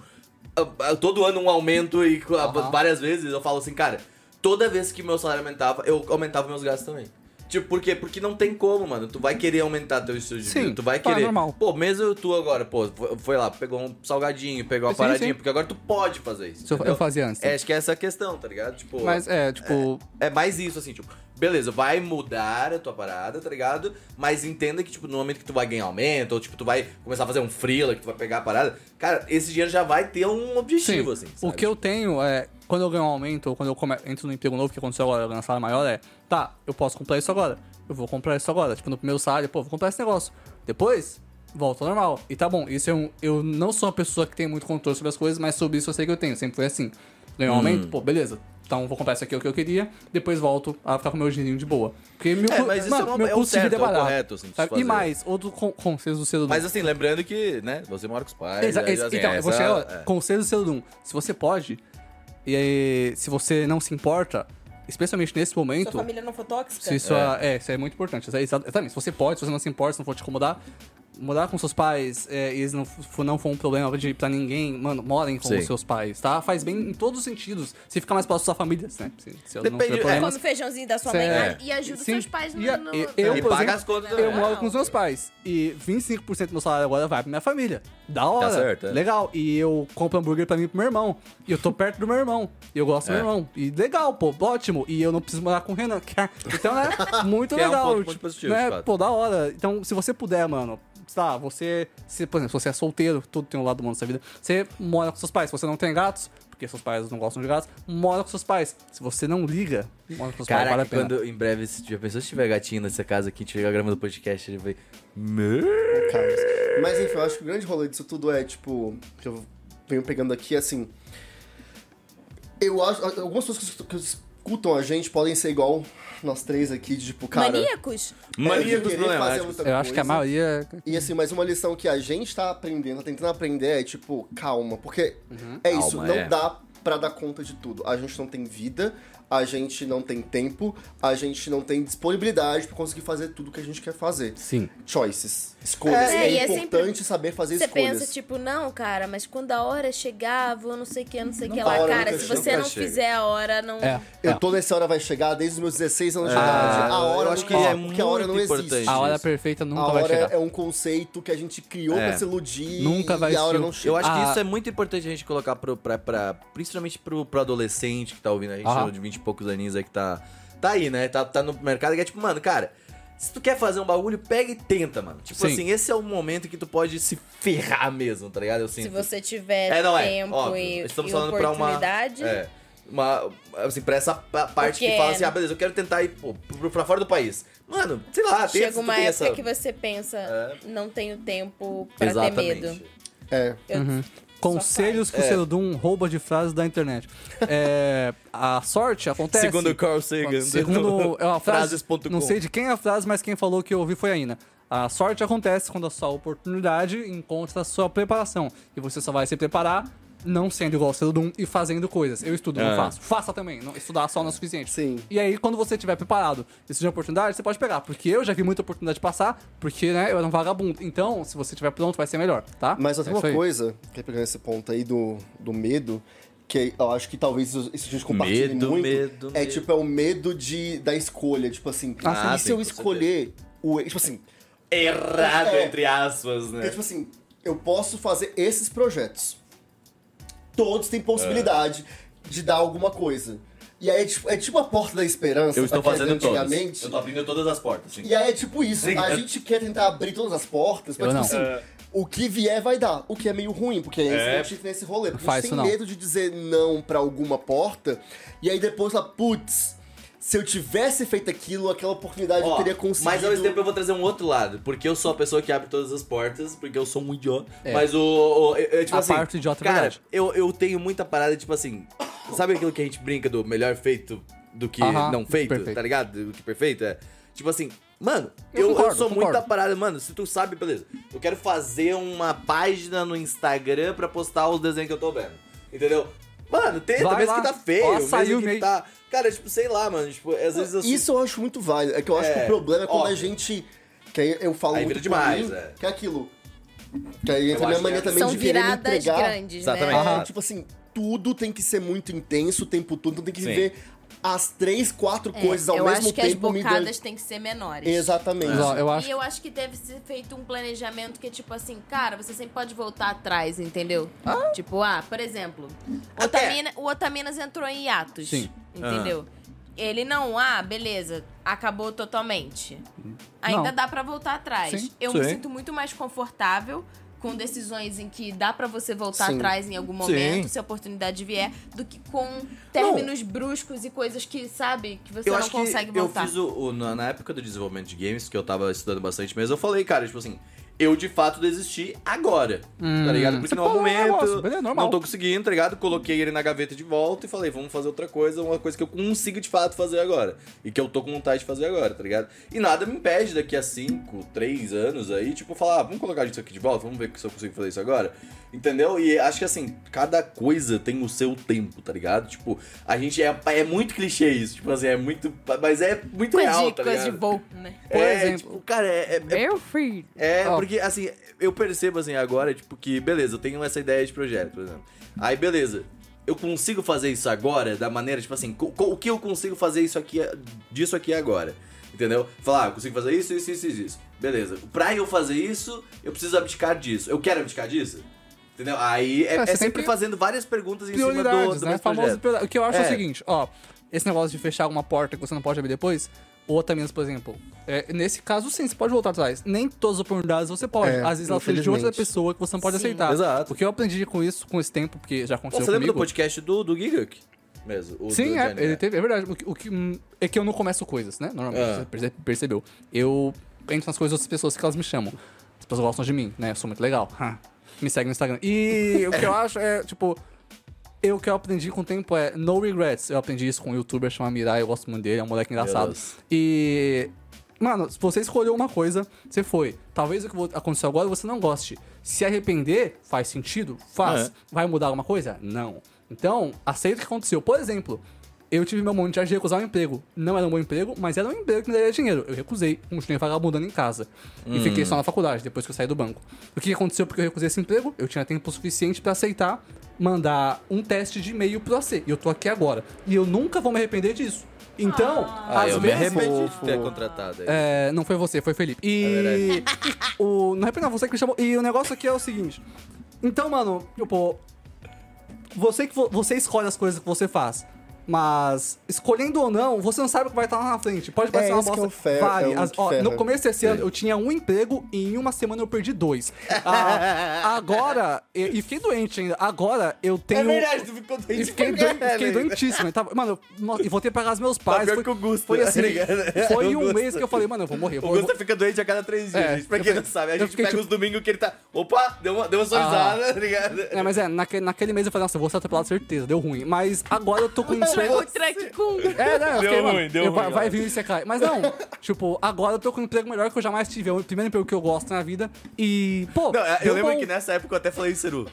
S1: uh, uh, todo ano um aumento e uh,
S4: Aham.
S1: várias vezes, eu falo assim, cara, toda vez que meu salário aumentava, eu aumentava meus gastos também. Tipo, por quê? Porque não tem como, mano. Tu vai querer aumentar teu estilo de
S4: Sim,
S1: vida. Tu vai
S4: tá,
S1: querer.
S4: normal.
S1: Pô, mesmo tu agora, pô, foi- lá, pegou um salgadinho, pegou uma
S4: Sim,
S1: paradinha,
S4: sim.
S1: porque agora tu pode fazer isso.
S4: Eu- fazia antes.
S1: É, acho que é essa a questão, tá ligado? Tipo,
S4: Mas é, tipo,
S1: é mais isso, assim, tipo, beleza, vai mudar a tua parada, tá ligado? Mas entenda que, tipo, no momento que tu vai ganhar aumento, ou tipo, tu vai começar a fazer um freela, que tu vai pegar a parada, cara, esse dinheiro já vai ter um objetivo,
S4: Sim,
S1: assim.
S4: o
S1: sabe?
S4: que eu tenho é, quando eu ganho um aumento, ou quando eu come- entro no emprego novo, que aconteceu agora, eu ganho um salário maior, é, tá, eu posso comprar isso agora, eu vou comprar isso agora. Tipo, no primeiro salário, pô, vou comprar esse negócio. Depois, volta ao normal. E tá bom, isso é um, eu não sou uma pessoa que tem muito controle sobre as coisas, mas sobre isso eu sei que eu tenho, sempre foi assim. Ganhei um
S1: Hum.
S4: aumento, pô, beleza. Então vou comprar isso aqui, é o que eu queria, depois volto a ficar com meu dinheirinho de boa. Porque meu,
S1: É, mas isso
S4: mano,
S1: é uma-
S4: meu
S1: é o
S4: custo de vida
S1: certo, é
S4: barato.
S1: correto, assim.
S4: E mais, outro con conselho do cedo
S1: Mas assim, lembrando que, né, você mora com os pais.
S4: Exa-
S1: aí, assim,
S4: então, eu vou
S1: essa-
S4: chegar
S1: é.
S4: Conselho do Celudum. Se você pode, e aí, se você não se importa, especialmente nesse
S2: Sua
S4: momento.
S2: família não for tóxica?
S4: Se isso é. é, isso é muito importante. Exa- Exatamente. Se você pode, se você não se importa, se não for te incomodar, morar com seus pais, é, e eles não, não for um problema de, pra ninguém, mano, morem com
S1: Sim.
S4: os seus pais, tá? Faz bem em todos os sentidos. Se ficar mais próximo da sua família, né? Se, se eu não
S1: Depende-
S4: tiver
S1: é.
S4: problemas.
S2: Come o feijãozinho da sua
S4: Cê-
S2: mãe
S1: É.
S2: e ajuda os
S4: Sim.
S2: seus pais no...
S4: E a-
S2: no-
S4: eu,
S1: E
S4: por
S1: paga
S4: exemplo,
S1: as contas
S4: Eu moro com os meus pais. E 25% do meu salário agora vai pra minha família. Da hora.
S1: Tá certo, é.
S4: Legal. E eu compro hambúrguer pra mim e pro meu irmão. E eu tô perto do meu irmão. E eu gosto do
S1: É.
S4: meu irmão. E legal, pô, ótimo. E eu não preciso morar com o Renan. é- Então, né? (laughs) Muito
S1: Que é um
S4: legal.
S1: ponto positivo,
S4: né? Pô, da hora. Então, se você puder, mano. Tá, você, se, por exemplo, se você é solteiro, tudo tem um lado bom nessa vida. Você mora com seus pais. Se você não tem gatos, porque seus pais não gostam de gatos, mora com seus pais. Se você não liga, mora com seus pais, vale
S1: Caraca,
S4: a pena.
S1: quando em breve, se tiver pessoa se tiver gatinho nessa casa aqui, tiver gravando podcast, ele vai.
S3: Mas enfim, eu acho que o grande rolê disso tudo é, tipo, que eu venho pegando aqui, assim. Eu acho. Algumas pessoas que, que escutam a gente podem ser igual nós três aqui, de tipo, cara.
S2: Maníacos?
S3: é,
S1: Maníacos problemáticos.
S3: muita
S4: Eu acho que a
S3: coisa.
S4: maioria.
S3: E assim, mas uma lição que a gente tá aprendendo, tá tentando aprender é, tipo, calma. Porque é isso,
S1: Calma,
S3: não
S1: é.
S3: dá pra dar conta de tudo. A gente não tem vida, a gente não tem tempo, a gente não tem disponibilidade pra conseguir fazer tudo que a gente quer fazer.
S4: Sim.
S3: Choices. Escolhas.
S2: É,
S3: É,
S2: e é
S3: importante
S2: sempre-
S3: saber fazer
S2: Você
S3: escolhas.
S2: pensa, tipo, não, cara, mas quando a hora chegar, vou não sei o que, não sei o que
S3: a
S2: lá.
S3: hora
S2: Cara, se você não
S1: chega.
S2: fizer a hora, não...
S4: É.
S3: Eu
S4: é.
S3: tô nessa hora vai chegar desde os meus 16 anos de
S1: É,
S3: idade. A hora
S1: eu acho que é
S3: porque a hora não
S1: muito
S3: existe.
S1: importante.
S4: A hora perfeita nunca
S3: a
S4: vai
S3: hora
S4: chegar.
S3: é um conceito que a gente criou
S1: É.
S3: pra se iludir
S4: Nunca vai
S3: e a hora
S4: existir.
S3: não chega.
S1: Eu acho que
S4: Ah.
S1: isso é muito importante a gente colocar pro, pra, pra- principalmente pro, pro adolescente que tá ouvindo a gente, de 20 e poucos aninhos aí que tá, tá aí, né? Tá, tá no mercado que é tipo, mano, cara, se tu quer fazer um bagulho, pega e tenta, mano. Tipo
S4: Sim.
S1: assim, esse é o momento que tu pode se ferrar mesmo, tá ligado? Eu
S2: Se
S1: sinto.
S2: você tiver
S1: É, não é,
S2: tempo
S1: óbvio.
S2: e,
S1: Estamos
S2: e
S1: falando pra uma-
S2: oportunidade...
S1: É. Uma, assim, pra essa pa- parte que
S2: Porque-
S1: fala assim, ah, beleza, eu quero tentar ir pô, pra fora do país. Mano, sei lá, tem,
S2: Chega uma época
S1: essa...
S2: que você pensa,
S1: É.
S2: não tenho tempo pra ter
S1: Exatamente.
S2: medo.
S3: É.
S2: Eu-
S4: Conselhos que o
S1: É.
S4: Rouba de frases da internet. É, a sorte acontece.
S1: Segundo Carl Sagan.
S4: Segundo. É uma frase.
S1: Frases.com.
S4: Não sei de quem é a frase, mas quem falou que eu ouvi foi a Ina. A sorte acontece quando a sua oportunidade encontra a sua preparação. E você só vai se preparar não sendo igual ao Celudum e fazendo coisas. Eu estudo, não
S1: É.
S4: faço. Faça também. Não, estudar só não é suficiente.
S3: Sim.
S4: E aí, quando você estiver preparado e surgir uma oportunidade, você pode pegar. Porque eu já vi muita oportunidade passar, porque, né, eu era um vagabundo. Então, se você estiver pronto, vai ser melhor, tá?
S3: Mas tem
S4: É
S3: uma
S4: aí.
S3: coisa, que é pegando esse ponto aí do, do medo, que eu acho que talvez isso a gente compartilhe
S1: Medo,
S3: muito.
S1: medo,
S3: é
S1: medo.
S3: tipo, é o medo de, da escolha. Tipo assim,
S1: Ah,
S3: e se eu escolher o. Tipo assim,
S1: Errado,
S3: É.
S1: entre aspas, né?
S3: é tipo assim, eu posso fazer esses projetos. Todos têm possibilidade de dar alguma coisa. E aí é tipo, é tipo a porta da esperança.
S1: Eu estou
S3: é
S1: fazendo todas.
S3: antigamente.
S1: Eu tô abrindo todas as portas, sim.
S3: E aí é tipo isso,
S1: Sim.
S3: a gente quer tentar abrir todas as portas, mas
S4: Eu
S3: tipo
S4: não.
S3: assim, o que vier vai dar, o que é meio ruim, porque aí
S1: É.
S3: a gente fica nesse rolê, porque
S4: Faz
S3: a gente
S4: isso
S3: tem medo de dizer não pra alguma porta, e aí depois lá, putz, se eu tivesse feito aquilo, aquela oportunidade eu
S1: Ó,
S3: teria conseguido.
S1: Mas ao mesmo tempo eu vou trazer um outro lado. Porque eu sou a pessoa que abre todas as portas, porque eu sou um idiota.
S4: É.
S1: Mas o. o- eu- eu, tipo
S4: A
S1: assim,
S4: parte idiota é
S1: Cara,
S4: verdade.
S1: eu, eu tenho muita parada, tipo assim. Sabe aquilo que a gente brinca do melhor feito do que
S4: Aham,
S1: não feito?
S4: perfeito.
S1: Tá ligado? Do que perfeito? É. Tipo assim. Mano,
S4: Eu
S1: eu, eu,
S4: concordo,
S1: sou
S4: eu concordo.
S1: muita parada. Mano, se tu sabe, beleza. Eu quero fazer uma página no Instagram pra postar os desenhos que eu tô vendo. Entendeu? Mano, tenta,
S4: Vai
S1: mesmo
S4: lá.
S1: que tá feio,
S4: Ó,
S1: mesmo
S4: saiu
S1: que
S4: meio-
S1: tá. Cara, tipo, sei lá, mano. Tipo, às vezes eu
S3: Isso eu acho muito válido. É que eu acho que
S1: É,
S3: o problema é quando a
S1: óbvio.
S3: gente. Que aí eu falo
S1: Aí
S3: muito
S1: demais,
S3: mim,
S1: é.
S3: que é aquilo. Que aí entra
S1: Eu
S3: a minha mania
S1: que é.
S3: também
S2: São
S3: de querer entregar.
S2: grandes,
S1: Exatamente.
S2: né?
S1: Aham.
S3: Tipo assim, tudo tem que ser muito intenso o tempo todo, então tem que
S1: Sim.
S3: viver as três, quatro
S2: É,
S3: coisas ao
S2: eu
S3: mesmo
S2: acho que as
S3: tempo.
S2: bocadas
S3: dando-
S2: têm que ser menores.
S3: Exatamente.
S4: Mas, ó, eu acho
S2: E eu acho que deve ser feito um planejamento que é tipo assim, cara, você sempre pode voltar atrás, entendeu? Tipo, ah, por exemplo, o
S1: Até-
S2: Otaminas, o Otaminas entrou em hiatus.
S4: Sim.
S2: Entendeu? Ele não, ah, beleza, acabou totalmente. Ainda
S4: Não.
S2: dá pra voltar atrás.
S4: Sim,
S2: eu me
S1: sim.
S2: sinto muito mais confortável com decisões em que dá pra você voltar
S3: Sim.
S2: atrás em algum
S1: Sim.
S2: momento, se a oportunidade vier, do que com términos bruscos e coisas que, sabe, que você
S1: eu
S2: não
S1: acho
S2: consegue
S1: que
S2: voltar.
S1: eu fiz o, o- na, na época do desenvolvimento de games, que eu tava estudando bastante mesmo, eu falei, cara, tipo assim, eu de fato desisti agora, tá ligado? Porque
S4: você
S1: no
S4: falou um
S1: momento
S4: negócio, normal.
S1: não tô conseguindo, tá ligado? Coloquei ele na gaveta de volta e falei, vamos fazer outra coisa, uma coisa que eu consigo de fato fazer agora. E que eu tô com vontade de fazer agora, tá ligado? E nada me impede daqui a 5, 3 anos aí, tipo, falar, ah, vamos colocar isso aqui de volta, vamos ver se eu consigo fazer isso agora. Entendeu? E acho que assim, cada coisa tem o seu tempo, tá ligado? Tipo, a gente é, é muito clichê isso, tipo assim, é muito. Mas é muito
S2: Coisa
S1: real,
S2: de,
S1: tá
S2: coisa de
S1: ligado?
S2: voo, né?
S4: Por
S1: é,
S4: exemplo-
S1: tipo, cara, é, é,
S2: Meu filho.
S1: é,
S4: Ó.
S1: porque assim, eu percebo assim agora, tipo, que beleza, eu tenho essa ideia de projeto, por exemplo. Aí, beleza, eu consigo fazer isso agora da maneira, tipo assim, o que eu consigo fazer isso aqui, disso aqui agora? Entendeu? Falar, ah, eu consigo fazer isso, isso, isso, isso, isso. Beleza. Pra eu fazer isso, eu preciso abdicar disso. Eu quero abdicar disso? Entendeu? Aí é,
S4: É,
S1: é sempre fazendo várias perguntas em cima do, do
S4: né? Famoso. O que eu acho é.
S1: É.
S4: o seguinte, ó, esse negócio de fechar alguma porta que você não pode abrir depois, ou Otaminas, por exemplo, é, nesse caso sim, você pode voltar atrás. Nem todas as oportunidades você pode.
S3: É,
S4: Às vezes ela surge de outra pessoa que você não pode
S2: Sim.
S4: aceitar.
S1: Exato.
S4: O que eu aprendi com isso, com esse tempo, porque já
S1: Pô,
S4: aconteceu
S1: você lembra do
S4: comigo.
S1: podcast do, do Gigak? Mesmo. o
S4: Sim,
S1: do
S4: é, ele teve, é verdade. O, que- o que hum, é que eu não começo coisas, né? Normalmente,
S1: Ah.
S4: você perce- percebeu. Eu entro nas coisas das outras pessoas que elas me chamam. As pessoas gostam de mim, né? Eu sou muito legal. me segue no Instagram. E o que eu (laughs) acho é, tipo. Eu, o que eu aprendi com o tempo é no regrets. Eu aprendi isso com um youtuber chamado Mirai, eu gosto muito dele, é um moleque engraçado. E. Mano, se você escolheu uma coisa, você foi. Talvez o que aconteceu agora você não goste. Se arrepender, faz sentido? Faz.
S1: É.
S4: Vai mudar alguma coisa? Não. Então, aceita o que aconteceu. Por exemplo, eu tive meu momento de recusar um emprego. Não era um bom emprego, mas era um emprego que me daria dinheiro. Eu recusei, continuei vagabundando em casa. E fiquei só na faculdade, depois que eu saí do banco. O que aconteceu porque eu recusei esse emprego? Eu tinha tempo suficiente pra aceitar mandar um teste de e-mail pro AC. E eu tô aqui agora. E eu nunca vou me arrepender disso. Então,
S1: Ah,
S4: às
S1: eu me
S4: vezes...
S1: arrependi de ter contratado.
S4: É, não foi você, foi Felipe. E. (laughs) o, não arrependo, não, você que me chamou. E o negócio aqui é o seguinte. Então, mano, tipo. Você, que, vo- você escolhe as coisas que você faz. Mas, escolhendo ou não, você não sabe o que vai estar lá na frente. Pode parecer uma
S3: esse que é
S4: bosta.
S3: o fer-
S4: vale.
S3: é o
S4: As- ó, no começo desse ano, eu tinha um emprego e em uma semana eu perdi dois. Ah, agora, e, fiquei doente ainda. Agora eu tenho.
S1: É verdade, tu ficou doente
S4: E fiquei, doente, fiquei doentíssimo. Tava, mano, eu- e vou ter que pagar os meus pais.
S1: pior
S4: Foi,
S1: que o Gusto,
S4: foi
S1: tá
S4: assim. Foi
S1: O
S4: um mês que eu falei, mano, eu vou morrer.
S1: O
S4: vou- eu
S1: Gusta fica doente a cada três dias,
S4: É,
S1: gente. Pra quem não sabe, a gente pega
S4: tipo-
S1: os domingos que ele tá. Opa, deu uma, deu uma sorrisada, tá ligado?
S4: É, mas é, naquele, naquele mês eu falei, nossa, eu vou ser atropelado, certeza, deu ruim. Mas agora eu tô com (laughs) emprego.
S2: O track com.
S4: É, né? Eu
S1: Deu
S4: fiquei,
S1: ruim, deu
S4: eu- vai,
S1: ruim,
S4: vai vir e você cai. Mas não, (laughs) tipo, agora eu tô com um emprego melhor que eu jamais tive. É o primeiro emprego que eu gosto na vida. E, pô.
S1: Não, eu
S4: deu
S1: lembro
S4: bom.
S1: que nessa época eu até falei, Ceru.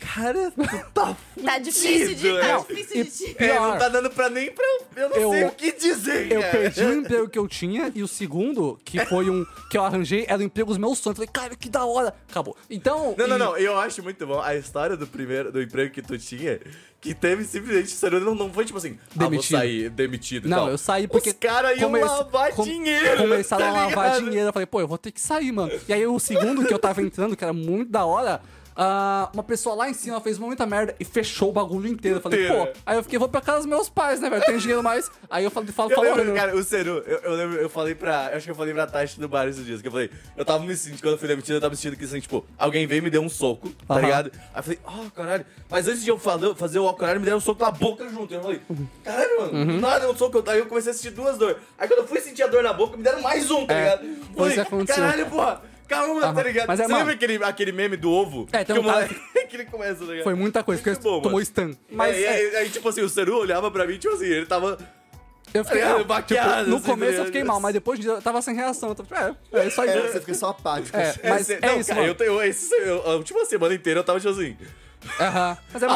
S1: Cara, tu tá
S2: Tá difícil de. Tá
S1: é.
S2: difícil de. te-
S1: É, não tá dando pra nem pra eu. Eu não
S4: Eu-
S1: sei o que dizer,
S4: Eu
S1: cara.
S4: perdi o emprego que eu tinha e o segundo, que foi um (laughs) que eu arranjei, era o emprego dos meus sonhos. Eu falei, cara, que da hora. Acabou. Então.
S1: Não, não,
S4: e-
S1: não. Eu acho muito bom a história do primeiro, do emprego que tu tinha, que teve simplesmente, sério, não, não foi tipo assim,
S4: Demitido.
S1: ah, vou sair, demitido e
S4: Não,
S1: tal.
S4: eu saí porque.
S1: Os caras iam
S4: come-
S1: lavar
S4: com-
S1: dinheiro.
S4: Começaram
S1: tá
S4: a lavar
S1: ligado?
S4: dinheiro. Eu falei, pô, eu vou ter que sair, mano. E aí o segundo que eu tava entrando, que era muito da hora. Ah, uma pessoa lá em cima fez muita merda e fechou o bagulho inteiro. Eu falei, pô. Aí eu fiquei, vou pra casa dos meus pais, né, velho? Tem dinheiro mais. Aí eu falo, falo,
S1: Eu
S4: falo,
S1: lembro, cara, o Ceru, eu, eu lembro, eu falei pra. Eu acho que eu falei pra Tati no bar esses dias, que eu falei, eu tava me sentindo, quando eu fui demitido, eu tava me sentindo que assim, tipo, alguém veio e me deu um soco, tá ligado? Aí eu falei, oh, caralho. Mas antes de eu fazer, fazer o caralho, me deram um soco na boca junto. Eu falei, caralho, mano,
S4: Uhum.
S1: nada, um soco. Aí eu comecei a sentir duas dores. Aí quando eu fui sentir a dor na boca, me deram mais um, tá
S4: É,
S1: ligado? Falei, caralho, porra. Calma, tá ligado?
S4: Mas é,
S1: Você
S4: mano-
S1: lembra aquele, aquele meme do ovo?
S4: É, tem
S1: que o moleque (laughs) que ele começa, tá ligado?
S4: Foi muita coisa, porque
S1: bom,
S4: tomou
S1: mano.
S4: stun. Mas
S1: Mas
S4: é,
S1: aí, tipo assim, o Ceru olhava pra mim, tipo assim, ele tava.
S4: eu fiquei.
S1: é,
S4: tipo,
S1: baqueado,
S4: no
S1: assim,
S4: começo
S1: tá
S4: eu fiquei mal, mas depois de eu tava sem reação. Eu tava, é, é isso aí.
S3: É, você fica só apático.
S4: É, mas é
S1: não,
S4: isso,
S1: cara,
S4: mano.
S1: eu, tenho- esse, eu, a última semana inteira eu tava tipo assim.
S4: Aham. Mas é,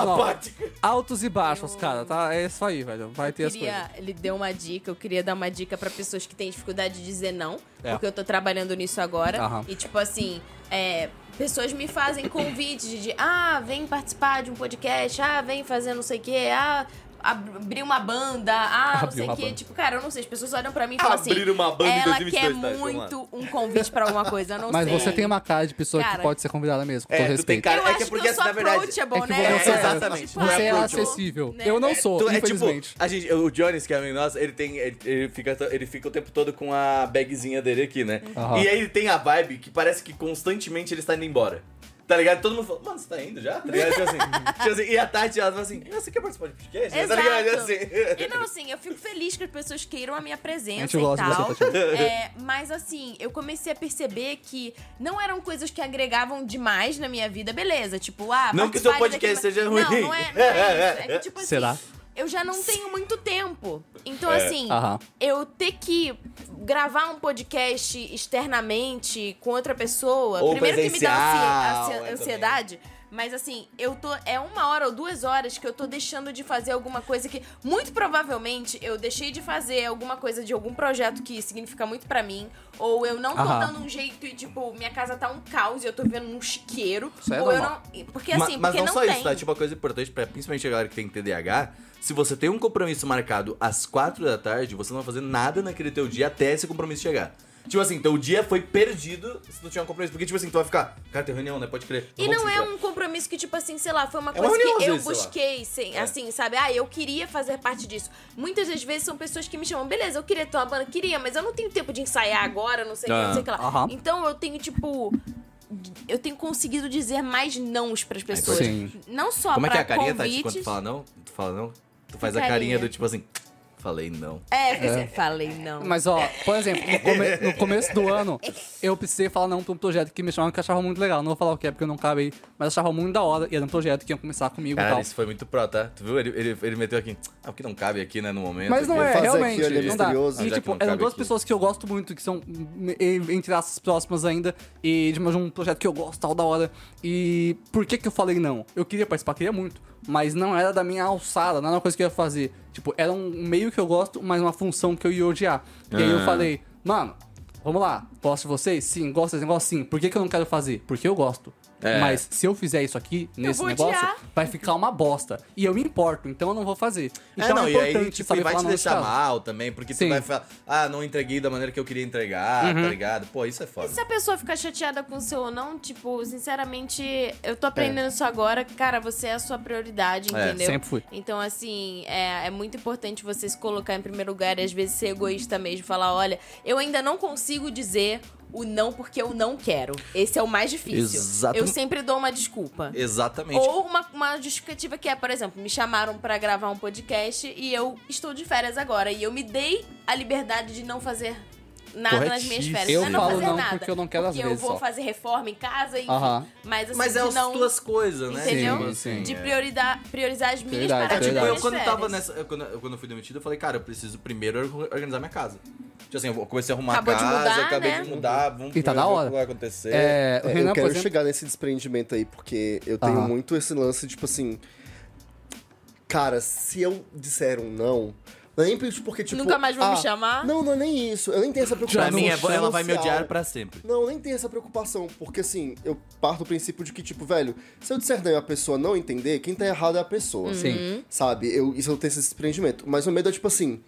S4: altos e baixos, cara, tá? É isso aí, velho. Vai ter
S2: Eu
S4: as coisas.
S2: queria, ele deu uma dica, eu queria dar uma dica pra pessoas que têm dificuldade de dizer não,
S4: É.
S2: porque eu tô trabalhando nisso agora.
S4: Aham.
S2: E tipo assim, é, pessoas me fazem convites de, ah, vem participar de um podcast, ah, vem fazer não sei o quê, ah, abrir uma banda, ah, não sei o quê. Tipo, cara, eu não sei, as pessoas olham pra mim e falam assim,
S1: Abrir uma banda em
S2: ela
S1: 2022,
S2: quer
S1: tá?
S2: Muito um convite pra alguma coisa, eu não
S4: Mas
S2: sei.
S4: você tem uma cara de pessoa que
S2: Cara,
S4: pode ser convidada mesmo, com
S1: É,
S4: todo respeito.
S1: cara-
S2: Eu
S1: é que é porque,
S2: eu sou
S1: na verdade,
S2: approachable,
S4: é que
S2: né?
S4: você-
S1: exatamente,
S2: Tipo,
S4: Você é
S2: eu
S4: acessível.
S2: né?
S4: Eu não sou,
S1: Tu- é tipo,
S4: infelizmente.
S1: a gente, o Jones, que é amigo nosso, ele tem. Ele, ele fica, ele fica o tempo todo com a bagzinha dele aqui, né?
S4: Aham.
S1: E aí ele tem a vibe que parece que constantemente ele está indo embora. Tá ligado? Todo mundo fala, mano, você tá indo já? Tá ligado? Tipo assim, (laughs) tipo assim, e a Tati, ela fala assim, "Ah, você quer participar de podcast? Tá ligado?
S2: Exato.
S1: Assim.
S2: E não, assim, eu fico feliz que as pessoas queiram a minha
S4: A
S2: presença
S4: gente
S2: e
S4: gosta de
S2: tal.
S4: você.
S2: É, mas assim, eu comecei a perceber que não eram coisas que agregavam demais na minha vida. Beleza, tipo, ah,
S1: Não que o seu podcast
S2: daqui-
S1: seja ruim.
S2: Não, não é, não é isso. É que, tipo assim,
S4: Será?
S2: Eu já não tenho muito tempo. Então,
S1: É.
S2: assim,
S4: Aham.
S2: eu ter que gravar um podcast externamente com outra pessoa,
S1: Ou
S2: primeiro que me dá
S1: é,
S2: ansiedade. Mas assim, eu tô. É uma hora ou duas horas que eu tô deixando de fazer alguma coisa que. Muito provavelmente eu deixei de fazer alguma coisa de algum projeto que significa muito pra mim. Ou eu não tô
S4: Aham.
S2: dando um jeito e, tipo, minha casa tá um caos e eu tô vivendo num chiqueiro.
S4: Isso é
S2: ou eu
S4: normal.
S2: não. Porque assim,
S1: mas
S2: porque
S1: não,
S2: não
S1: só
S2: tem.
S1: isso, tá? Tipo, uma coisa importante, pra, principalmente a galera que tem TDAH, se você tem um compromisso marcado às quatro da tarde, você não vai fazer nada naquele teu dia até esse compromisso chegar. Tipo assim, teu dia foi perdido se tu tiver um compromisso. Porque, tipo assim, tu vai ficar, cara, tem reunião, né? Pode crer.
S2: E
S1: vou
S2: não é um compromisso que, tipo assim, sei lá, foi uma
S1: É uma
S2: coisa
S1: reunião,
S2: que eu
S1: vezes,
S2: busquei, sem,
S1: É.
S2: assim, sabe? Ah, eu queria fazer parte disso. Muitas das vezes são pessoas que me chamam, beleza, eu queria ter uma banda, queria, mas eu não tenho tempo de ensaiar agora, não sei o que, não sei o que lá.
S4: Aham.
S2: Então eu tenho, tipo. Eu tenho conseguido dizer mais nãos pras pessoas.
S4: Sim.
S2: Não só
S1: Como é que é
S2: pra
S1: a carinha, Tati,
S2: convites.
S1: quando tu fala não? Tu fala não? Tu faz a carinha
S2: carinha?
S1: do tipo assim, falei não.
S2: É, você falei não.
S4: Mas, ó, por exemplo, no, come- no começo do ano, eu precisei falar não pra um projeto que me chamaram que achava muito legal. Não vou falar o que é, porque eu não acabei, mas achava muito da hora. E era um projeto que ia começar comigo e
S1: Cara,
S4: tal.
S1: isso foi muito pro, tá? Tu viu? Ele, ele, ele meteu aqui, ah, porque não cabe aqui, né, no momento.
S4: Mas não é,
S3: fazer
S4: realmente,
S3: aqui, é
S4: não dá. E,
S1: que
S4: tipo, eram duas
S1: aqui.
S4: pessoas que eu gosto muito, que são, entre aspas, próximas ainda, e de mais um projeto que eu gosto, tal, da hora. E por que que eu falei não? Eu queria participar, queria muito, mas não era da minha alçada, não era uma coisa que eu ia fazer. Tipo, era um meio que eu gosto, mas uma função que eu ia odiar. E aí eu
S1: Ah.
S4: falei, mano, vamos lá, gosto de vocês? Sim, gosto desse negócio? Sim. Por que que eu não quero fazer? Porque eu gosto.
S1: É.
S4: Mas se eu fizer isso aqui, nesse negócio,
S2: odiar.
S4: vai ficar uma bosta. E eu me importo, então eu não vou fazer.
S1: É,
S4: Então
S1: não,
S4: é,
S1: e aí,
S4: importante
S1: tipo,
S4: saber
S1: e vai
S4: falar
S1: te deixar
S4: caso.
S1: mal também, porque
S4: Sim.
S1: tu vai falar, ah, não entreguei da maneira que eu queria entregar,
S4: Uhum.
S1: tá ligado? Pô, isso é foda.
S2: Se a pessoa ficar chateada com o seu ou não, tipo, sinceramente, eu tô
S1: É.
S2: aprendendo isso agora. Cara, você é a sua prioridade,
S1: É,
S2: entendeu?
S4: sempre fui.
S2: Então, assim, é, é muito importante você se colocar em primeiro lugar e às vezes ser egoísta mesmo. Falar, olha, eu ainda não consigo dizer o não porque eu não quero. Esse é o mais difícil.
S1: Exato.
S2: Eu sempre dou uma desculpa.
S1: Exatamente.
S2: Ou uma, uma justificativa que é, por exemplo, me chamaram pra gravar um podcast e eu estou de férias agora. E eu me dei a liberdade de não fazer nada nas minhas férias.
S4: Eu
S2: não é
S4: falo
S2: fazer
S4: não
S2: nada.
S4: porque eu não quero às
S2: porque
S4: vezes
S2: eu vou
S4: só.
S2: fazer reforma em casa, enfim.
S4: Aham.
S2: Mas assim,
S1: Mas é
S2: de
S1: as
S2: não...
S1: tuas coisas, né?
S2: Entendeu?
S4: Sim, sim.
S2: De
S1: é.
S2: prioridade, priorizar as minhas
S4: Prioridade,
S2: paradas.
S1: Tipo, eu
S2: minhas
S1: quando tava
S2: férias.
S1: nessa. eu- Quando, eu- quando eu fui demitido, eu falei, cara, eu preciso primeiro or- organizar minha casa. Tipo assim, eu comecei a arrumar
S2: Acabou
S1: a
S2: de
S1: casa,
S2: mudar,
S1: acabei
S2: né?
S1: de mudar, vamos
S4: E tá
S1: ver
S4: da
S1: o
S4: hora.
S1: que vai acontecer.
S4: É, o
S3: É,
S4: Renan,
S3: eu
S4: por
S3: quero
S4: exemplo,
S3: chegar nesse desprendimento aí, porque eu tenho
S4: Aham.
S3: muito esse lance, tipo assim. Cara, se eu disser um não. Não é nem por- porque, tipo.
S2: Nunca mais vão me
S3: ah,
S2: chamar?
S3: Não, não é nem isso. Eu nem tenho essa preocupação.
S1: Pra mim, é, ela vai me odiar pra sempre.
S3: Não, eu nem tenho essa preocupação, porque assim, eu parto do princípio de que, tipo, velho, se eu disser não e a pessoa não entender, quem tá errado é a pessoa.
S4: Sim.
S3: Sabe? Eu, isso eu tenho esse desprendimento. Mas o medo é, tipo assim,